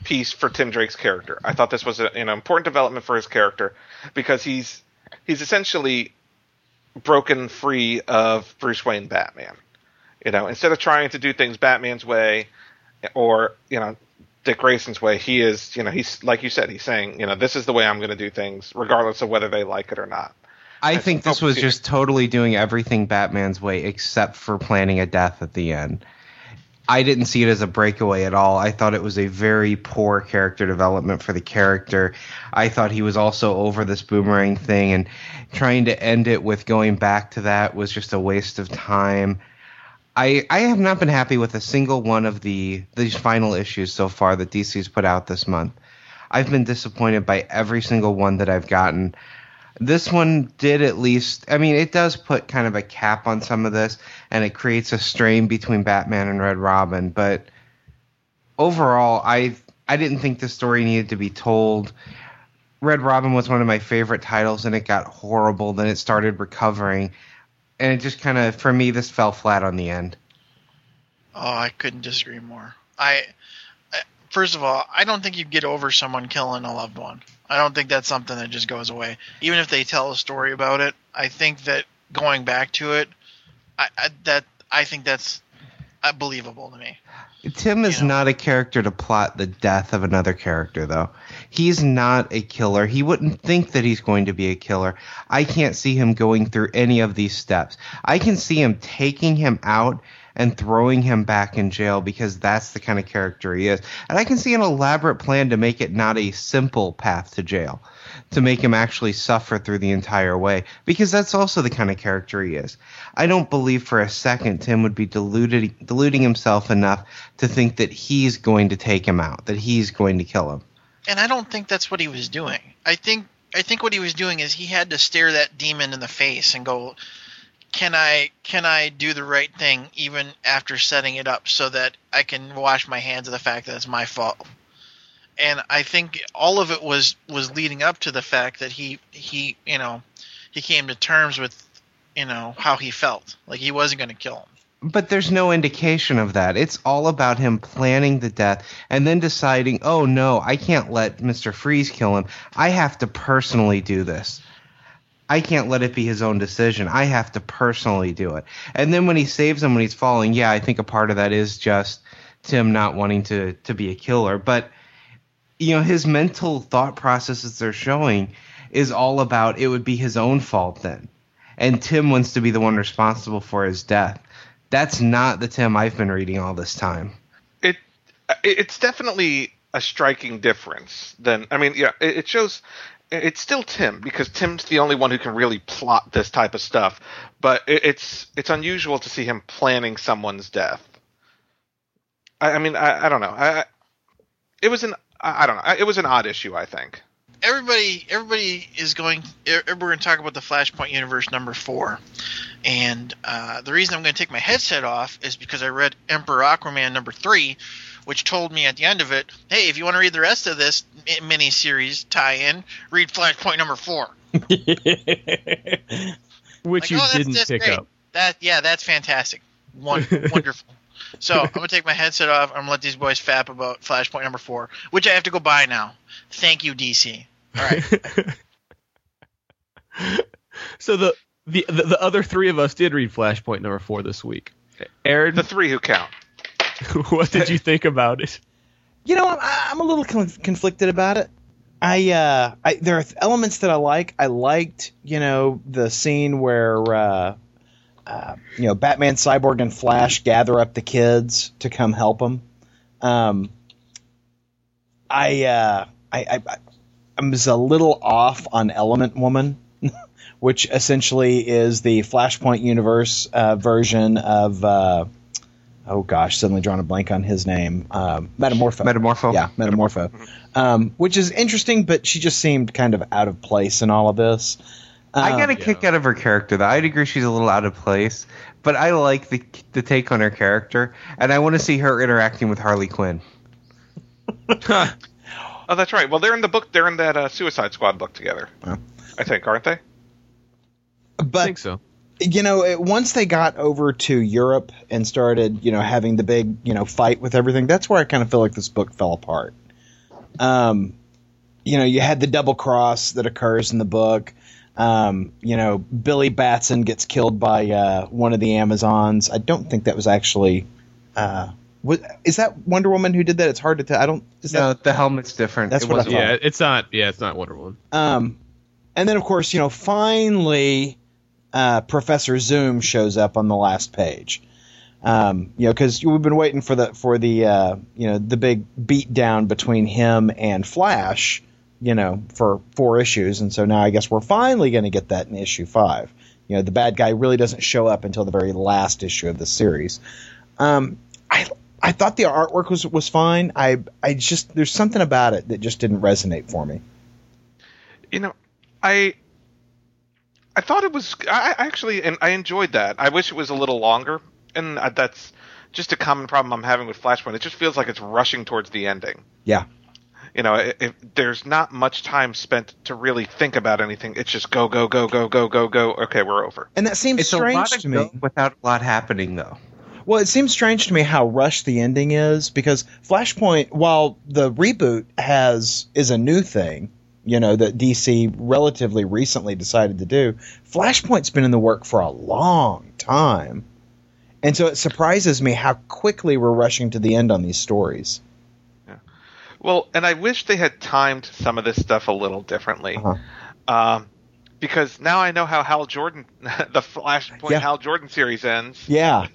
piece for Tim Drake's character. I thought this was a, an important development for his character because he's he's essentially broken free of Bruce Wayne Batman. You know, instead of trying to do things Batman's way or, you know, Dick Grayson's way, he is, you know, he's like you said, he's saying, you know, this is the way I'm going to do things regardless of whether they like it or not. I think this was just totally doing everything Batman's way except for planning a death at the end. I didn't see it as a breakaway at all. I thought it was a very poor character development for the character. I thought he was also over this boomerang thing and trying to end it with going back to that was just a waste of time. I I have not been happy with a single one of the these final issues so far that DC's put out this month. I've been disappointed by every single one that I've gotten. This one did at least, I mean, it does put kind of a cap on some of this, and it creates a strain between Batman and Red Robin, but overall, I I didn't think the story needed to be told. Red Robin was one of my favorite titles, and it got horrible. Then it started recovering, and it just kind of, for me, this fell flat on the end. Oh, I couldn't disagree more. I, first of all, I don't think you get over someone killing a loved one. I don't think that's something that just goes away. Even if they tell a story about it, I think that going back to it, I, I that I think that's believable to me. Tim is You know. not a character to plot the death of another character, though. He's not a killer. He wouldn't think that he's going to be a killer. I can't see him going through any of these steps. I can see him taking him out and throwing him back in jail because that's the kind of character he is. And I can see an elaborate plan to make it not a simple path to jail, to make him actually suffer through the entire way because that's also the kind of character he is. I don't believe for a second Tim would be deluded, deluding himself enough to think that he's going to take him out, that he's going to kill him. And I don't think that's what he was doing. I think I think what he was doing is he had to stare that demon in the face and go, "Can I can I do the right thing even after setting it up so that I can wash my hands of the fact that it's my fault?" And I think all of it was was leading up to the fact that he he you know he came to terms with you know how he felt like he wasn't going to kill him. But there's no indication of that. It's all about him planning the death and then deciding, oh no, I can't let Mr. Freeze kill him. I have to personally do this. I can't let it be his own decision. I have to personally do it. And then when he saves him when he's falling, yeah, I think a part of that is just Tim not wanting to, to be a killer. But, you know, his mental thought processes they're showing is all about it would be his own fault then. And Tim wants to be the one responsible for his death. That's not the Tim I've been reading all this time. it it's definitely a striking difference than i mean yeah it, it shows it's still tim because tim's the only one who can really plot this type of stuff. But it, it's it's unusual to see him planning someone's death. I, I mean I, I don't know. I, it was an I, don't know. It was an odd issue i think. Everybody everybody is going er- we're going to talk about the flashpoint universe number four. And uh, the reason i'm going to take my headset off is because i read emperor aquaman number three which told me at the end of it hey if you want to read the rest of this mini series tie-in read flashpoint number four. Which Like, you oh, didn't that's pick great. up. that yeah that's fantastic. One, wonderful. So i'm going to take my headset off. I'm going to let these boys fap about flashpoint number four which i have to go buy now. Thank you dc all right. So the, the the the other three of us did read Flashpoint number four this week. Aaron, the three who count what did you think about it? You know, I'm, I'm a little con- conflicted about it. I, uh, I there are elements that I like. I liked, you know, the scene where, uh, uh, you know, Batman, Cyborg, and Flash gather up the kids to come help them. Um, I, uh, I, I, I was a little off on Element Woman, which essentially is the Flashpoint universe uh, version of. Oh gosh, suddenly drawn a blank on his name. Um, Metamorpho. Metamorpho? Yeah, Metamorpho. Um, which is interesting, but she just seemed kind of out of place in all of this. I Um, got a kick out of her character, though. I'd agree she's a little out of place, but I like the the take on her character, and I want to see her interacting with Harley Quinn. oh that's right well they're in the book they're in that uh, suicide squad book together Oh. i think aren't they I think so. You know, it, once they got over to Europe and started, you know, having the big, you know, fight with everything, that's where I kind of feel like this book fell apart. Um, you know, you had the double cross that occurs in the book. Um, you know, Billy Batson gets killed by uh, one of the Amazons. I don't think that was actually. Uh, was, is that Wonder Woman who did that? It's hard to tell. I don't. Is that No, the helmet's different. That's It what I thought. Yeah, it's not. Yeah, it's not Wonder Woman. Um, and then of course, you know, finally, uh, Professor Zoom shows up on the last page. Um, you know, because we've been waiting for the for the uh, you know the big beat down between him and Flash, you know, for four issues, and so now I guess we're finally going to get that in issue five. You know, the bad guy really doesn't show up until the very last issue of the series. Um, I I thought the artwork was was fine. I I just there's something about it that just didn't resonate for me. you know, I I thought it was I I actually and I enjoyed that. I wish it was a little longer, and uh, that's just a common problem I'm having with Flashpoint. It just feels like it's rushing towards the ending. Yeah. You know, if, if there's not much time spent to really think about anything. It's just go go go go go go go. Okay, we're over. And that seems It's a strange lot to of me. without a lot happening though. Well, it seems strange to me how rushed the ending is because Flashpoint, while the reboot has is a new thing, you know that DC relatively recently decided to do. Flashpoint's been in the work for a long time, and so it surprises me how quickly we're rushing to the end on these stories. Well, and I wish they had timed some of this stuff a little differently. Uh-huh. Um, because now I know how Hal Jordan, the Flashpoint Yeah. Hal Jordan series ends. Yeah.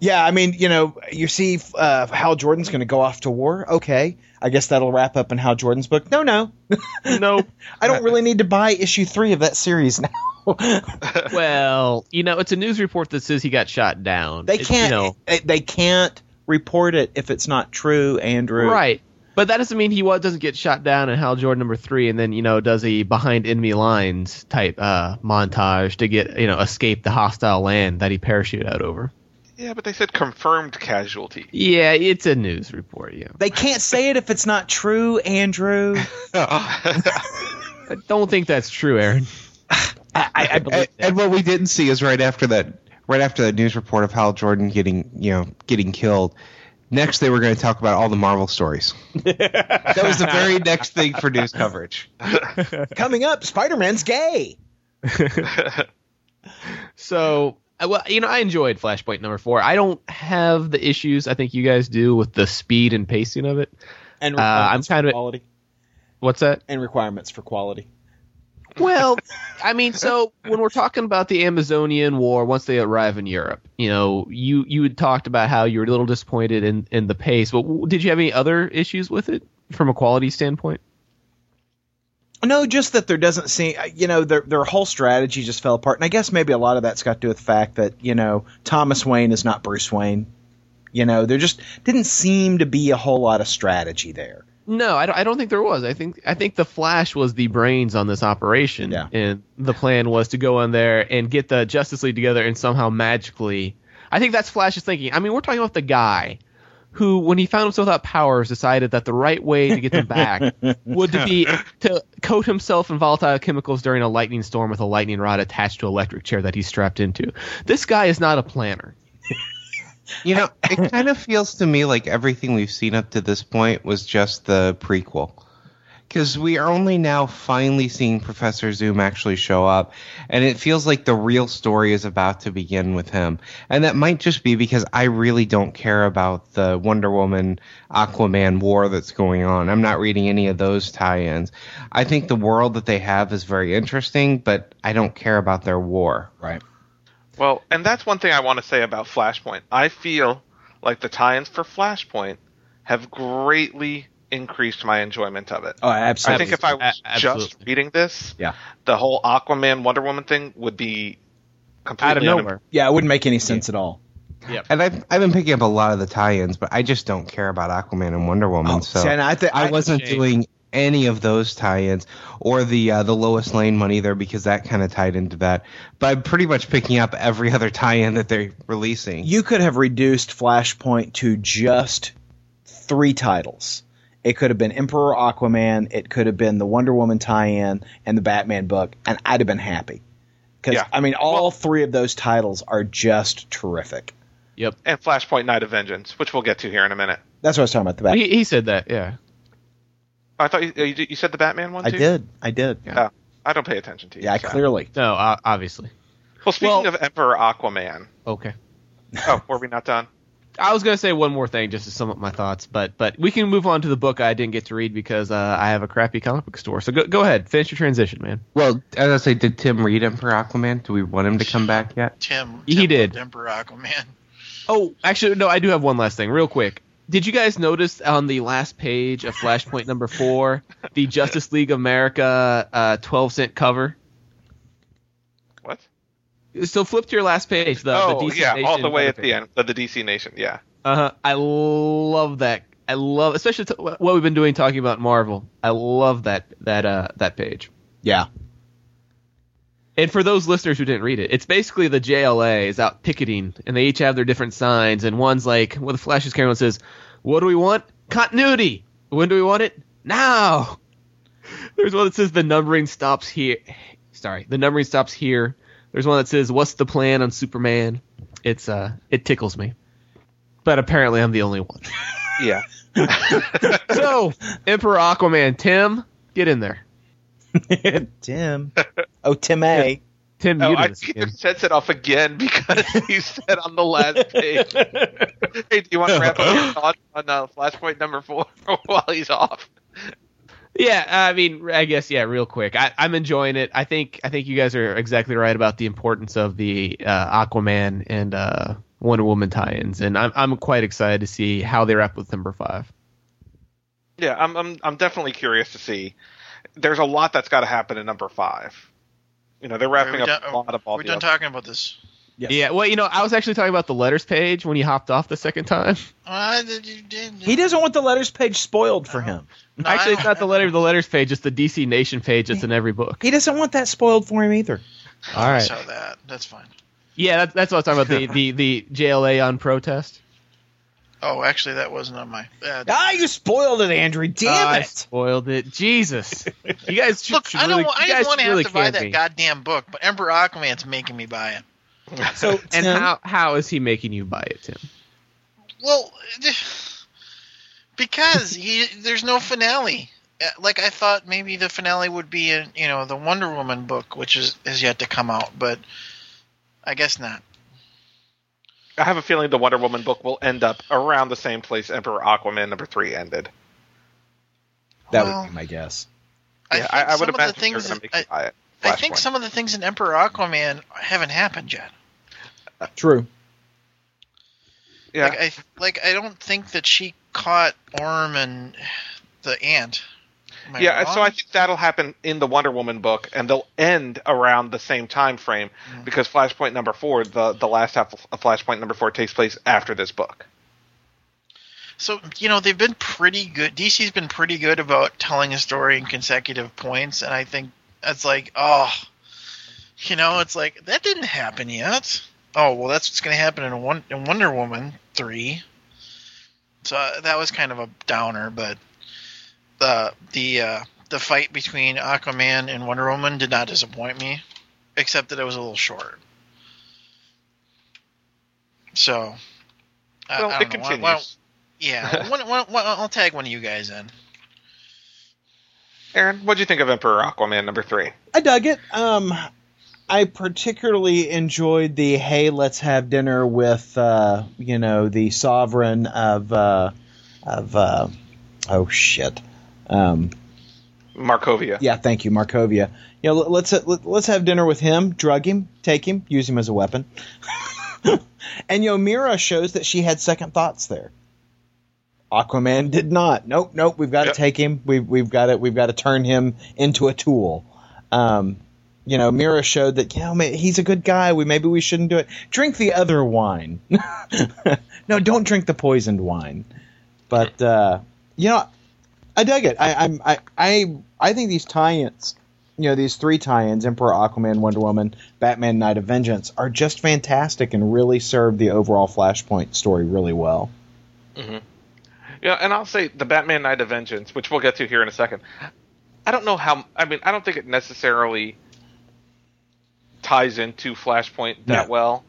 Yeah, I mean, you know, you see uh, Hal Jordan's going to go off to war. Okay, I guess that'll wrap up in Hal Jordan's book. No, no, no. I don't really need to buy issue three of that series now. well, you know, it's a news report that says he got shot down. They can't. You know, eh, they can't report it if it's not true, Andrew. right. But that doesn't mean he wa- doesn't get shot down in Hal Jordan number three, and then you know does a behind enemy lines type uh, montage to get you know escape the hostile land that he parachuted out over. Yeah, but they said confirmed casualty. Yeah, it's a news report. Yeah, They can't say it if it's not true, Andrew. I don't think that's true, Aaron. I, I, I believe And, that. and what we didn't see is right after that, right after that news report of Hal Jordan getting, you know, getting killed. Next, they were going to talk about all the Marvel stories. that was the very next thing for news coverage. Coming up, Spider Man's gay. So, well, you know, I enjoyed Flashpoint number four. I don't have the issues I think you guys do with the speed and pacing of it. And Uh, I'm kind for of- quality. What's that? And requirements for quality. Well, I mean, so when we're talking about the Amazonian War, once they arrive in Europe, you know, you you had talked about how you were a little disappointed in in the pace. But did you have any other issues with it from a quality standpoint? No, just that there doesn't seem, uh, you know, their their whole strategy just fell apart, and I guess maybe a lot of that's got to do with the fact that you know Thomas Wayne is not Bruce Wayne. You know, there just didn't seem to be a whole lot of strategy there. No, I don't, I don't think there was. I think I think the Flash was the brains on this operation, Yeah. and the plan was to go in there and get the Justice League together and somehow magically. I think that's Flash's thinking. I mean, we're talking about the guy who, when he found himself without powers, decided that the right way to get them back would to be to coat himself in volatile chemicals during a lightning storm with a lightning rod attached to an electric chair that he's strapped into. This guy is not a planner. You know, it kind of feels to me like everything we've seen up to this point was just the prequel. Because we are only now finally seeing Professor Zoom actually show up, and it feels like the real story is about to begin with him. And that might just be because I really don't care about the Wonder Woman Aquaman war that's going on. I'm not reading any of those tie ins. I think the world that they have is very interesting, but I don't care about their war. Right. Well, and that's one thing I want to say about Flashpoint. I feel like the tie-ins for Flashpoint have greatly increased my enjoyment of it. Oh, absolutely. I think if I was A- just reading this, Yeah. the whole Aquaman Wonder Woman thing would be completely Out of unim- nowhere. yeah, it wouldn't make any sense at all. And I've, I've been picking up a lot of the tie-ins, but I just don't care about Aquaman and Wonder Woman. Oh, so see, and I thi- I I- wasn't Shame. doing any of those tie-ins or the uh, the Lois Lane one either because that kind of tied into that. But I'm pretty much picking up every other tie-in that they're releasing. You could have reduced Flashpoint to just three titles. It could have been Emperor Aquaman, it could have been the Wonder Woman tie-in, and the Batman book, and I'd have been happy. Because Yeah. I mean, all Well- three of those titles are just terrific. Yep. and Flashpoint Night of Vengeance, which we'll get to here in a minute. That's what I was talking about. The Bat- He, he said that. Yeah. I thought you, you, you said the Batman one Too? I did. I did. Yeah. I don't pay attention to you. Yeah, so. clearly. No, uh, obviously. Well, speaking Well- of Emperor Aquaman. Okay. Oh, were we not done? I was gonna say one more thing just to sum up my thoughts, but but we can move on to the book I didn't get to read because uh, I have a crappy comic book store. So go go ahead, finish your transition, man. Well, as I say, did Tim read Emperor Aquaman? Do we want him to come back yet? Tim. He Tim did. loved Emperor Aquaman. Oh, actually, no, I do have one last thing, real quick. Did you guys notice on the last page of Flashpoint number four, the Justice League America uh, 12 cent cover? What? So flip to your last page. The, oh, the DC yeah, all the way at page. the end of the DC Nation. Yeah. Uh-huh. I love that. I love, especially t- what we've been doing talking about Marvel. I love that that uh that page. Yeah. And for those listeners who didn't read it, it's basically the JLA is out picketing, and they each have their different signs. And one's like, well, the Flash is carrying one says, "What do we want? Continuity. When do we want it? Now." There's one that says the numbering stops here. Sorry, the numbering stops here. There's one that says, "What's the plan on Superman?" It's uh, it tickles me, but apparently I'm the only one. Yeah. so, Emperor Aquaman, Tim, get in there. Tim. Oh, Tim A. Tim, Oh, you I did this think again. it sets it off again because he said on the last page, "Hey, do you want to wrap up your thoughts on uh, Flashpoint number four while he's off?" Yeah, I mean, I guess yeah. Real quick, I, I'm enjoying it. I think I think you guys are exactly right about the importance of the uh, Aquaman and uh, Wonder Woman tie-ins, and I'm I'm quite excited to see how they wrap with number five. Yeah, I'm I'm I'm definitely curious to see. There's a lot that's got to happen in number five. You know, they're wrapping we up done, a lot of all we the done other- talking about this. Yes. Yeah, well, you know, I was actually talking about the letters page when he hopped off the second time. Uh, you did- He doesn't want the letters page spoiled for him. No, I actually, it's don't- the letter the letters page; it's the DC Nation page that's in every book. He doesn't want that spoiled for him either. All right. So that. That's fine. Yeah, that's that's what I was talking about the the the JLA on protest. Oh, actually, that wasn't on my. Uh, Ah, you spoiled it, Andrew. Damn I it. spoiled it. Jesus, you guys should, Look, should I don't. wa- I you guys didn't want to really have to buy that be. goddamn book, but Emperor Aquaman's making me buy it. So, And Tim, how how is he making you buy it, Tim? Well, because he, there's no finale. Uh, Like I thought, maybe the finale would be in you know the Wonder Woman book, which is is yet to come out, but I guess not. I have a feeling the Wonder Woman book will end up around the same place Emperor Aquaman number three ended. that Well, would be my guess. I Yeah, think I, I would some of imagine the things. they're gonna that- make you I, buy it. I think some of the things in Emperor Aquaman haven't happened yet. True. Yeah, Like I like I don't think that she caught Orm and the ant. Am I yeah. So? I think that'll happen in the Wonder Woman book, and they'll end around the same time frame Mm. because Flashpoint number four, the the last half of Flashpoint number four, takes place after this book. So you know they've been pretty good. DC's been pretty good about telling a story in consecutive points, and I think that's like, oh, you know, it's like that didn't happen yet. Oh well, that's what's going to happen in, one, in Wonder Woman three. So uh, that was kind of a downer, but the the uh, the fight between Aquaman and Wonder Woman did not disappoint me, except that it was a little short. So. Well, I it don't know. Continues. why don't- yeah, one, one, one, I'll tag one of you guys in. Aaron, what do you think of Emperor Aquaman number three? I dug it. Um, I particularly enjoyed the hey, let's have dinner with uh, you know the sovereign of uh, of uh, oh shit. Um, Markovia. yeah, thank you, Markovia. You know, let's let, let's have dinner with him, drug him, take him, use him as a weapon. and you know, Mira shows that she had second thoughts there. Aquaman did not. Nope, nope. We've got to take him. We've we've got to we've got to turn him into a tool. Um, you know, Mira showed that you know ma- he's a good guy. We maybe we shouldn't do it. Drink the other wine. no, don't drink the poisoned wine. But uh, you know, I dug it. I I'm, I I I think these tie-ins, you know, these three tie-ins, Emperor, Aquaman, Wonder Woman, Batman, Night of Vengeance, are just fantastic and really serve the overall Flashpoint story really well. Yeah, and I'll say the Batman Night of Vengeance, which we'll get to here in a second. I don't know how. I mean, I don't think it necessarily ties into Flashpoint that No. well,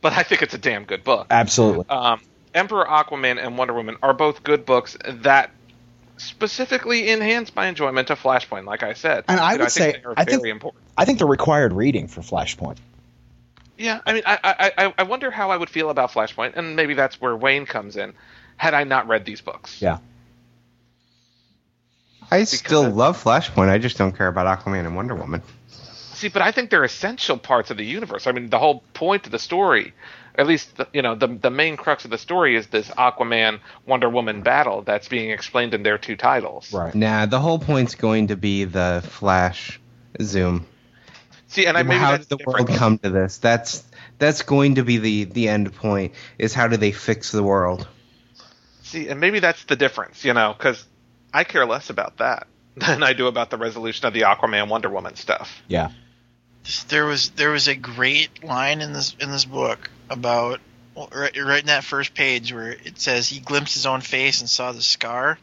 but I think it's a damn good book. Absolutely. Um, Emperor Aquaman and Wonder Woman are both good books that specifically enhance my enjoyment of Flashpoint. Like I said, And I You know, would think say- they are I very think- important. I think they're required reading for Flashpoint. Yeah, I mean, I, I I I wonder how I would feel about Flashpoint, and maybe that's where Wayne comes in. Had I not read these books, Yeah. I still Because- love Flashpoint. I just don't care about Aquaman and Wonder Woman. See, but I think they're essential parts of the universe. I mean, the whole point of the story, at least the, you know, the the main crux of the story is this Aquaman Wonder Woman battle that's being explained in their two titles. Right. Nah, the whole point's going to be the Flash zoom. See, and I maybe how that's did the different. world come to this? That's that's going to be the the end point. Is how do they fix the world? See, and maybe that's the difference, you know, because I care less about that than I do about the resolution of the Aquaman Wonder Woman stuff. Yeah. There was there was a great line in this in this book about well, right, right in that first page where it says he glimpsed his own face and saw the scar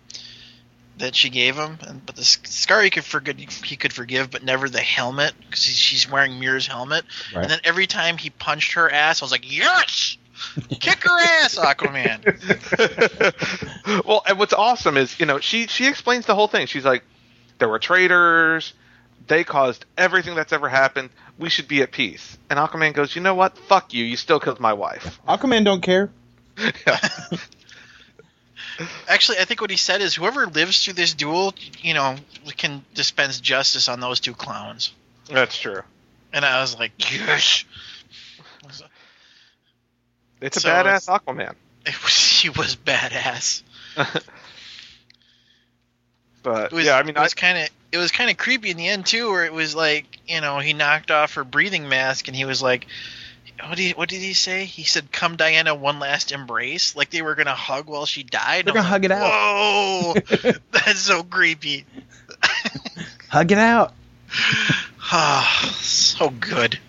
that she gave him, and, but the scar he could forgive, he could forgive, but never the helmet because she's wearing Mera's helmet. Right. And then every time he punched her ass, I was like, yes, kick her ass, Aquaman. well, and what's awesome is, you know, she she explains the whole thing. She's like, there were traitors. They caused everything that's ever happened. We should be at peace. And Aquaman goes, you know what? Fuck you. You still killed my wife. Aquaman don't care. Actually, I think what he said is whoever lives through this duel, you know, can dispense justice on those two clowns. That's true. And I was like, yes. It's a So badass it's- Aquaman. It was, he was badass. But It was, yeah, I mean, it I, was kind of it was kind of creepy in the end too, where it was like you know he knocked off her breathing mask and he was like, what did he, what did he say? He said, "Come, Diana, one last embrace." Like they were gonna hug while she died. They're gonna I'm hug it like, Whoa, that's so creepy. Hug it out. Ah, so good.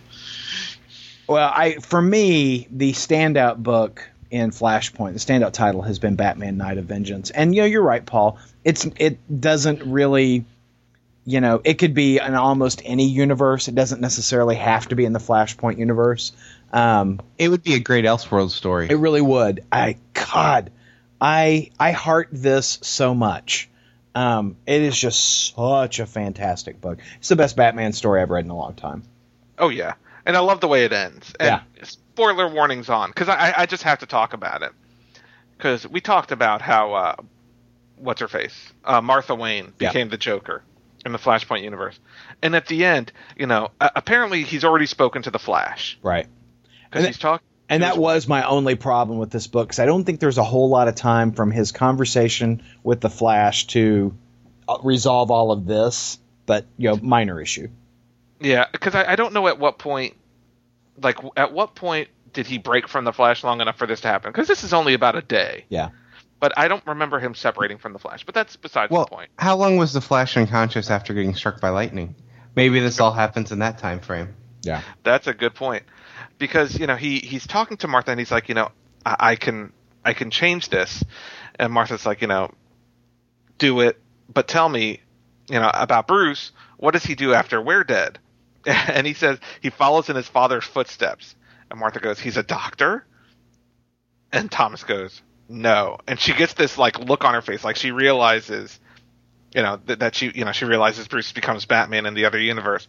Well, I for me the standout book in Flashpoint, the standout title has been Batman: Night of Vengeance, and you know you're right, Paul. It's it doesn't really, you know, it could be in almost any universe. It doesn't necessarily have to be in the Flashpoint universe. Um, It would be a great Elseworld story. it really would. I God, I I heart this so much. Um, it is just such a fantastic book. It's the best Batman story I've read in a long time. oh yeah, and I love the way it ends. And Yeah. Spoiler warnings on because I I just have to talk about it because we talked about how uh, what's her face uh, Martha Wayne Yeah. became the Joker in the Flashpoint universe, and at the end, you know, uh, apparently he's already spoken to the Flash Right. because And he's talking. And that was my only problem with this book because I don't think there's a whole lot of time from his conversation with the Flash to uh, resolve all of this. But you know, minor issue. Yeah, because I, I don't know at what point, like, at what point did he break from the Flash long enough for this to happen? Because this is only about a day. Yeah. But I don't remember him separating from the Flash. But that's besides well, the point. how long was the Flash unconscious after getting struck by lightning? Maybe this all happens in that time frame. Yeah. That's a good point. Because you know he he's talking to Martha and he's like, you know, I, I can I can change this, and Martha's like, you know, do it, but tell me, you know, about Bruce. What does he do after we're dead? And he says he follows in his father's footsteps. And Martha goes, he's a doctor. And Thomas goes, no. And she gets this like look on her face, like she realizes, you know, that, that she, you know, she realizes Bruce becomes Batman in the other universe,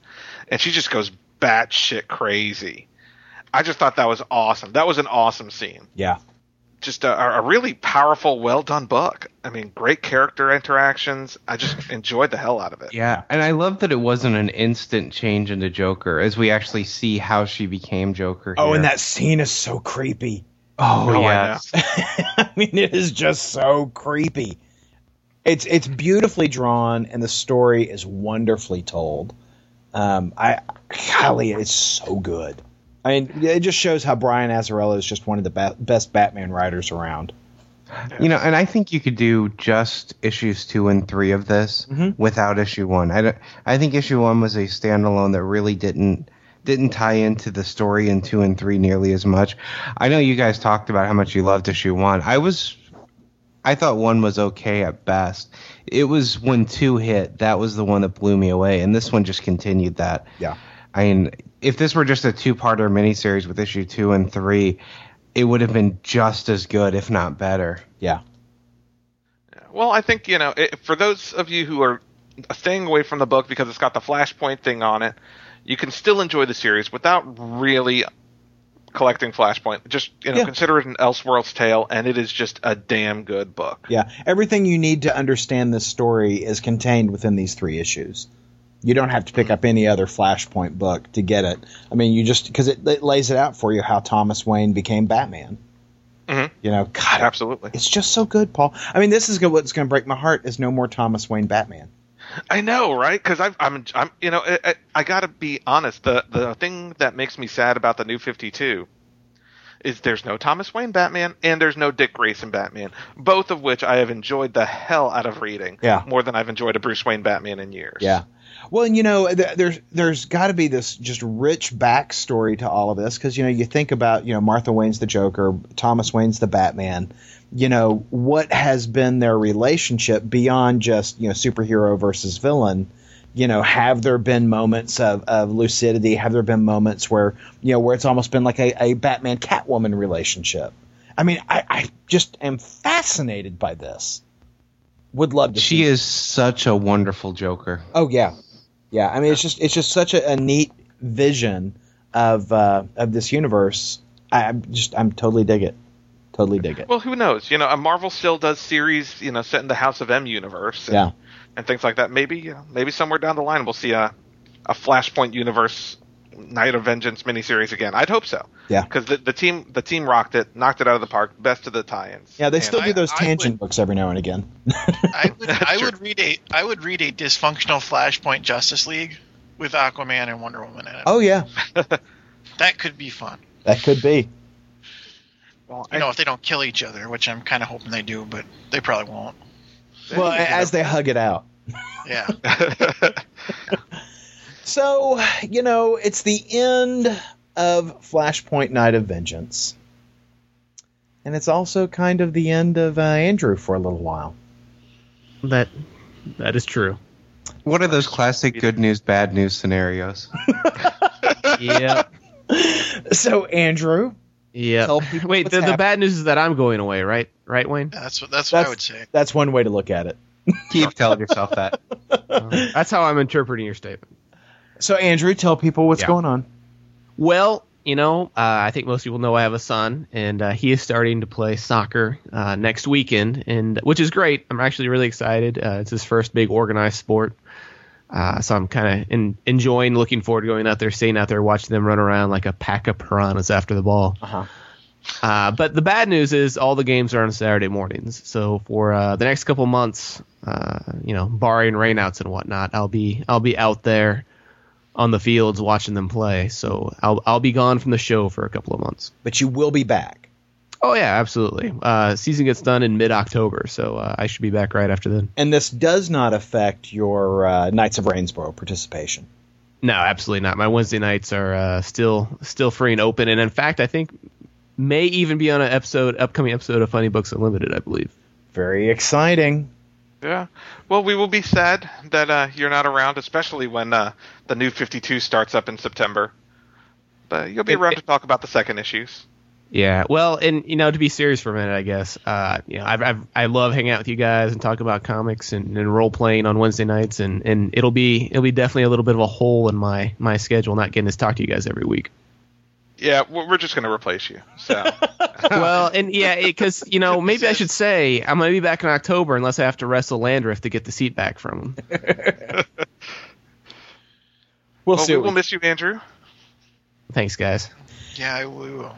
and she just goes batshit crazy. I just thought that was awesome. That was an awesome scene. Yeah. Just a, a really powerful, well done book. I mean, great character interactions. I just enjoyed the hell out of it. Yeah, and I love that it wasn't an instant change into Joker, as we actually see how she became Joker. Oh, here. and that scene is so creepy. oh, Oh, I yeah, I mean, it is just so creepy. It's it's beautifully drawn, and the story is wonderfully told. Um, I golly, it's so good. I mean, it just shows how Brian Azzarello is just one of the ba- best Batman writers around. You know, and I think you could do just issues two and three of this mm-hmm. without issue one. I, don't, I think issue one was a standalone that really didn't didn't tie into the story in two and three nearly as much. I know you guys talked about how much you loved issue one. I was, I thought one was okay at best. It was when two hit that was the one that blew me away, and this one just continued that. Yeah. I mean, if this were just a two-parter miniseries with issue two and three, it would have been just as good, if not better. Yeah. Well, I think you know, it, for those of you who are staying away from the book because it's got the Flashpoint thing on it, you can still enjoy the series without really collecting Flashpoint. Just you know, Yeah. consider it an Elseworlds tale, and it is just a damn good book. Yeah. Everything you need to understand this story is contained within these three issues. You don't have to pick up any other Flashpoint book to get it. I mean, you just because it, it lays it out for you how Thomas Wayne became Batman. Mhm. You know, God, Absolutely. it's just so good, Paul. I mean, this is good, what's going to break my heart is no more Thomas Wayne Batman. I know, right? Because I'm, I'm, you know, I, I, I got to be honest. The the thing that makes me sad about the New Fifty Two is there's no Thomas Wayne Batman and there's no Dick Grayson Batman, both of which I have enjoyed the hell out of reading. Yeah. More than I've enjoyed a Bruce Wayne Batman in years. Yeah. Well, and you know, th- there's there's got to be this just rich backstory to all of this because you know you think about you know Martha Wayne's the Joker, Thomas Wayne's the Batman. You know what has been their relationship beyond just you know superhero versus villain. You know, have there been moments of, of lucidity? Have there been moments where you know where it's almost been like a, a Batman Catwoman relationship? I mean, I, I just am fascinated by this. Would love to. She is such a wonderful Joker. Oh yeah, yeah. I mean, it's just it's just such a, a neat vision of uh, of this universe. I, I'm just I'm totally dig it. Totally dig it. Well, who knows? You know, a Marvel still does series, you know, set in the House of M universe. And, Yeah. And things like that. Maybe, you know, maybe somewhere down the line we'll see a, a Flashpoint universe Night of Vengeance miniseries again. I'd hope so. Yeah. Because the, the team the team rocked it, knocked it out of the park. Best of the tie-ins. Yeah, they And still I- do those I tangent would- books every now and again. I would I would read a I would read a dysfunctional Flashpoint Justice League with Aquaman and Wonder Woman in it. oh yeah, That could be fun. that could be. Well, You I- know, if they don't kill each other, which I'm kind of hoping they do, but they probably won't. Well, as they hug it out. Yeah. So you know, it's the end of Flashpoint Night of Vengeance, and it's also kind of the end of uh, Andrew for a little while. That that is true. What are those classic good news, bad news scenarios? yeah. So Andrew, yeah. Tell Wait, the, the bad news is that I'm going away, right? Right, Wayne? That's what that's what I would say. that's one way to look at it. Keep telling yourself that. That's how I'm interpreting your statement. So Andrew, tell people what's Yeah. going on. Well, you know, uh, I think most people know I have a son, and uh, he is starting to play soccer uh, next weekend, and which is great. I'm actually really excited. Uh, it's his first big organized sport, uh, so I'm kind of in, enjoying, looking forward to going out there, staying out there, watching them run around like a pack of piranhas after the ball. Uh-huh. Uh, but the bad news is all the games are on Saturday mornings. So for uh, the next couple months, uh, you know, barring rainouts and whatnot, I'll be I'll be out there on the fields watching them play. So I'll I'll be gone from the show for a couple of months. But you will be back. Oh yeah, absolutely. Uh, season gets done in mid October, so uh, I should be back right after then. And this does not affect your uh, Knights of Rainsboro participation. No, absolutely not. My Wednesday nights are uh, still still free and open, and in fact, I think may even be on an episode, upcoming episode of Funny Books Unlimited, I believe. Very exciting. Yeah. Well, we will be sad that uh, you're not around, especially when uh, the new 52 starts up in September. But you'll be It- around it- to talk about the second issues. Yeah, well, and you know, to be serious for a minute, I guess, uh, you know, I've, I've, I love hanging out with you guys and talking about comics and, and role playing on Wednesday nights, and, and it'll be it'll be definitely a little bit of a hole in my my schedule not getting to talk to you guys every week. Yeah, we're we're just going to replace you. So well, and yeah, because you know, maybe I should say I'm going to be back in October unless I have to wrestle Landreth to get the seat back from him. We'll well, see. We will we- miss you, Andrew. Thanks, guys. Yeah, I will.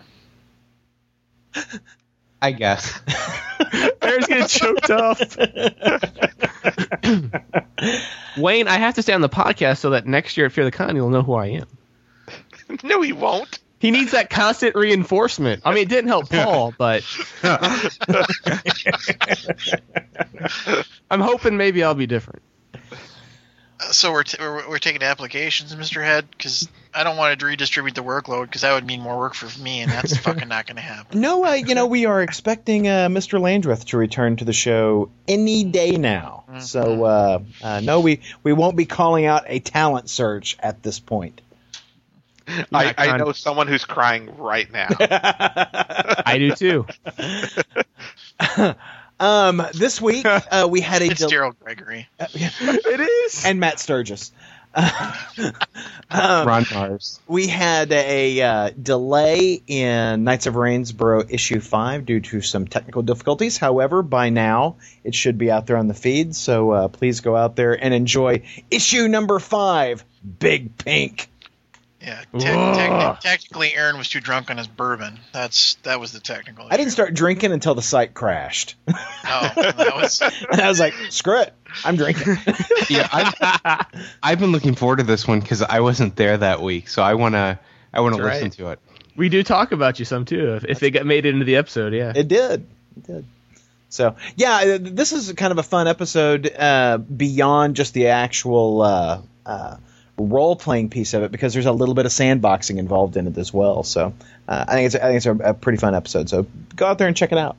I guess. Bear's getting choked off. Wayne, I have to stay on the podcast so that next year at Fear the Con you'll know who I am. No, he won't. He needs that constant reinforcement. I mean, it didn't help Paul, but I'm hoping maybe I'll be different. So we're, t- we're we're taking applications, Mister Head, because I don't want to redistribute the workload because that would mean more work for me, and that's fucking not going to happen. No, uh, you know, we are expecting uh, Mr. Landreth to return to the show any day now. So, uh, uh, no, we, we won't be calling out a talent search at this point. I, I know someone who's crying right now. I do too. Um, this week, uh, we had a It's del- Daryl Gregory. It is. and Matt Sturges. um, Ron Marz. we had a uh, delay in Knights of Rainsboro issue 5 due to some technical difficulties. However, by now it should be out there on the feed, so uh, please go out there and enjoy issue number 5 Big Pink. Yeah, te- techni- technically, Aaron was too drunk on his bourbon. That's that was the technical. I didn't start drinking until the site crashed. Oh, that was and I was like, screw it, I'm drinking. Yeah, I've, I've been looking forward to this one because I wasn't there that week, so I wanna I wanna That's listen right. to it. We do talk about you some too. If, if they got made it into the episode, yeah. It did. It did. So yeah, uh, this is kind of a fun episode uh, beyond just the actual uh, uh, role playing piece of it because there's a little bit of sandboxing involved in it as well. So uh, I think it's I think it's a, a pretty fun episode. So go out there and check it out.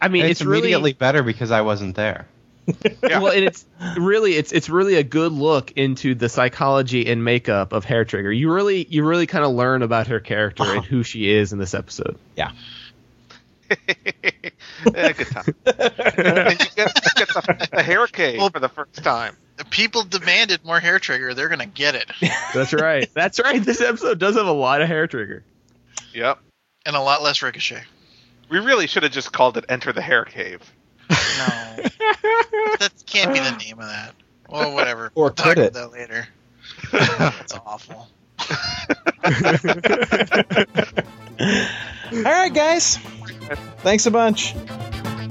I mean, And it's, it's, really immediately better because I wasn't there. Yeah. well, and it's really it's it's really a good look into the psychology and makeup of Hair Trigger. You really you really kind of learn about her character and who she is in this episode. Yeah. yeah, good time. and you get, you get the, the hair cave for the first time. People demanded more hair trigger. They're gonna get it, That's right. That's right. This episode does have a lot of Hair Trigger. Yep. and a lot less ricochet. We really should have just called it Enter the Hair Cave. No, that can't be the name of that. Well, whatever. Or We'll talk it? about that later. That's awful. All right, guys. Thanks a bunch.